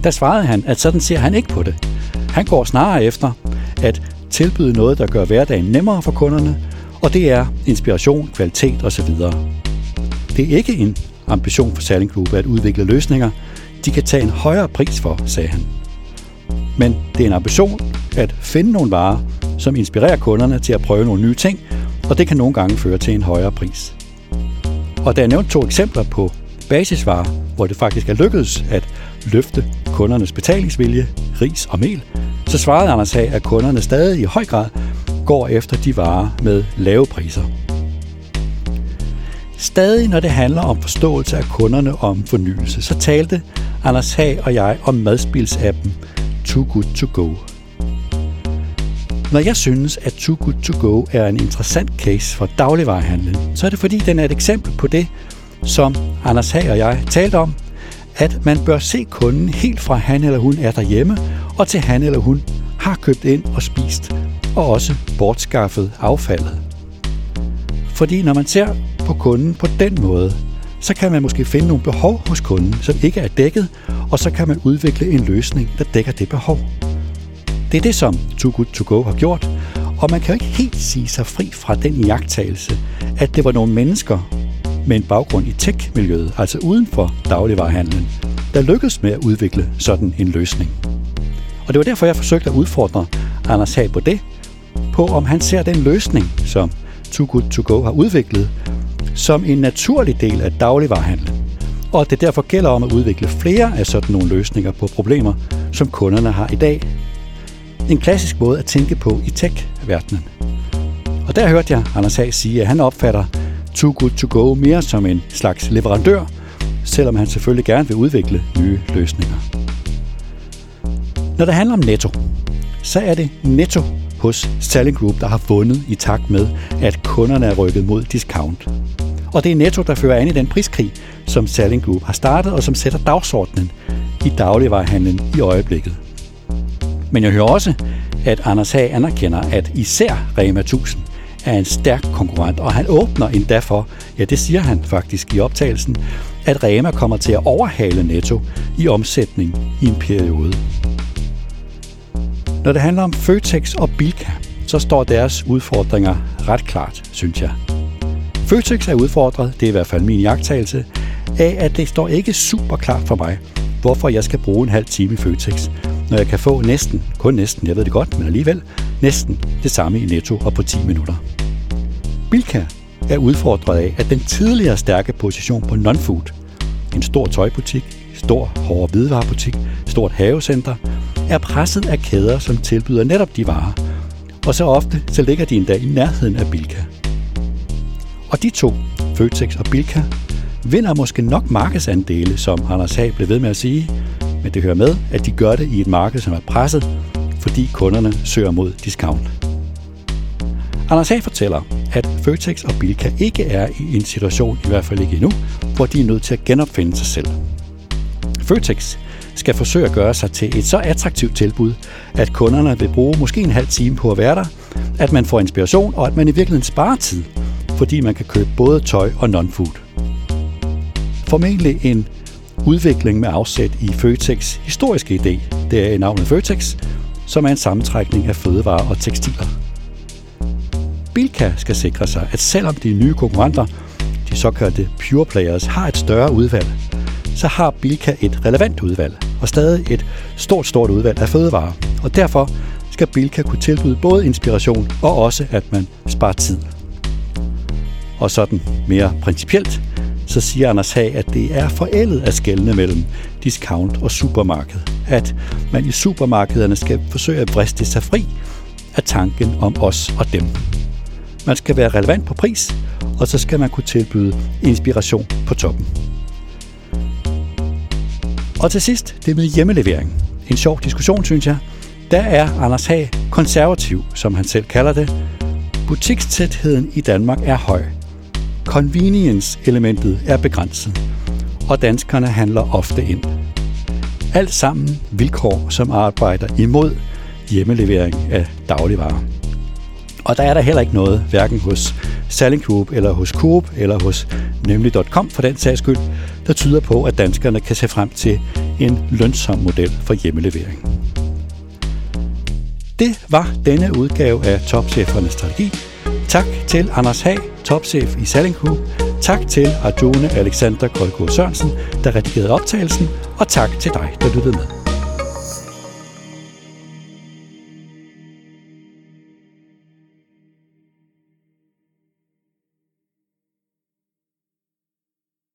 Der svarede han, at sådan ser han ikke på det. Han går snarere efter at tilbyde noget, der gør hverdagen nemmere for kunderne, og det er inspiration, kvalitet osv. Det er ikke en ambition for Selling Group at udvikle løsninger, de kan tage en højere pris for, sagde han. Men det er en ambition at finde nogle varer, som inspirerer kunderne til at prøve nogle nye ting, og det kan nogle gange føre til en højere pris. Og da jeg nævnte to eksempler på basisvarer, hvor det faktisk er lykkedes at løfte kundernes betalingsvilje, ris og mel, så svarede Anders Hag, at kunderne stadig i høj grad går efter de varer med lave priser. Stadig når det handler om forståelse af kunderne om fornyelse, så talte Anders Hag og jeg om madspilsappen Too Good To Go. Når jeg synes, at Too Good To Go er en interessant case for dagligvarerhandlen, så er det fordi, den er et eksempel på det, som Anders Hag og jeg talte om, at man bør se kunden helt fra han eller hun er derhjemme, og til han eller hun har købt ind og spist, og også bortskaffet affaldet. Fordi når man ser på kunden på den måde, så kan man måske finde nogle behov hos kunden, som ikke er dækket, og så kan man udvikle en løsning, der dækker det behov. Det er det, som Too Good To Go har gjort, og man kan jo ikke helt sige sig fri fra den jagttagelse, at det var nogle mennesker med en baggrund i tech-miljøet, altså uden for dagligvarerhandlen, der lykkedes med at udvikle sådan en løsning. Og det var derfor, jeg forsøgte at udfordre Anders Hag på det, på om han ser den løsning, som Too Good To Go har udviklet, som en naturlig del af dagligvarerhandlen, og at det derfor gælder om at udvikle flere af sådan nogle løsninger på problemer, som kunderne har i dag. En klassisk måde at tænke på i tech-verdenen. Og der hørte jeg Anders Hag sige, at han opfatter Too Good To Go mere som en slags leverandør, selvom han selvfølgelig gerne vil udvikle nye løsninger. Når det handler om Netto, så er det Netto hos Selling Group, der har vundet i takt med, at kunderne er rykket mod discount. Og det er Netto, der fører an i den priskrig, som Selling Group har startet, og som sætter dagsordenen i dagligvarerhandlen i øjeblikket. Men jeg hører også, at Anders Hag anerkender, at især Rema 1000 er en stærk konkurrent, og han åbner endda for, ja det siger han faktisk i optagelsen, at Rema kommer til at overhale Netto i omsætning i en periode. Når det handler om Føtex og Bilka, så står deres udfordringer ret klart, synes jeg. Føtex er udfordret, det er i hvert fald min jagttagelse, af at det står ikke super klart for mig, hvorfor jeg skal bruge en halv time i Føtex, når jeg kan få næsten, kun næsten, jeg ved det godt, men alligevel, næsten det samme i Netto og på 10 minutter. Bilka er udfordret af, at den tidligere stærke position på non-food, en stor tøjbutik, stor hårde hvidevarebutik, stort havecenter, er presset af kæder, som tilbyder netop de varer. Og så ofte så ligger de endda i nærheden af Bilka. Og de to, Føtex og Bilka, vinder måske nok markedsandele, som Anders Hag blev ved med at sige, men det hører med, at de gør det i et marked, som er presset, fordi kunderne søger mod discount. Anders Hag fortæller, at Føtex og Bilka ikke er i en situation, i hvert fald ikke endnu, hvor de er nødt til at genopfinde sig selv. Føtex skal forsøge at gøre sig til et så attraktivt tilbud, at kunderne vil bruge måske en halv time på at være der, at man får inspiration og at man i virkeligheden sparer tid, fordi man kan købe både tøj og non-food. Formentlig en udvikling med afsæt i Føtex historiske idé, det er navnet Føtex, som er en sammentrækning af fødevarer og tekstiler. Bilka skal sikre sig, at selvom de nye konkurrenter, de såkaldte pure players, har et større udvalg, så har Bilka et relevant udvalg, og stadig et stort, stort udvalg af fødevarer. Og derfor skal Bilka kunne tilbyde både inspiration og også, at man sparer tid. Og sådan mere principielt, så siger Anders Hag, at det er forældet at skælne mellem discount og supermarked. At man i supermarkederne skal forsøge at vriste sig fri af tanken om os og dem. Man skal være relevant på pris, og så skal man kunne tilbyde inspiration på toppen. Og til sidst, det med hjemmelevering. En sjov diskussion, synes jeg. Der er Anders Hag konservativ, som han selv kalder det. Butikstætheden i Danmark er høj. Convenience-elementet er begrænset. Og danskerne handler ofte ind. Alt sammen vilkår, som arbejder imod hjemmelevering af dagligvarer. Og der er der heller ikke noget, hverken hos Selling Group eller hos Coop eller hos nemlig.com for den sags skyld, der tyder på, at danskerne kan se frem til en lønsom model for hjemmelevering. Det var denne udgave af Topchefernes Strategi. Tak til Anders Hag, topchef i Selling Group. Tak til Arjune Alexander Kolko Sørensen, der redigerede optagelsen. Og tak til dig, der lyttede med.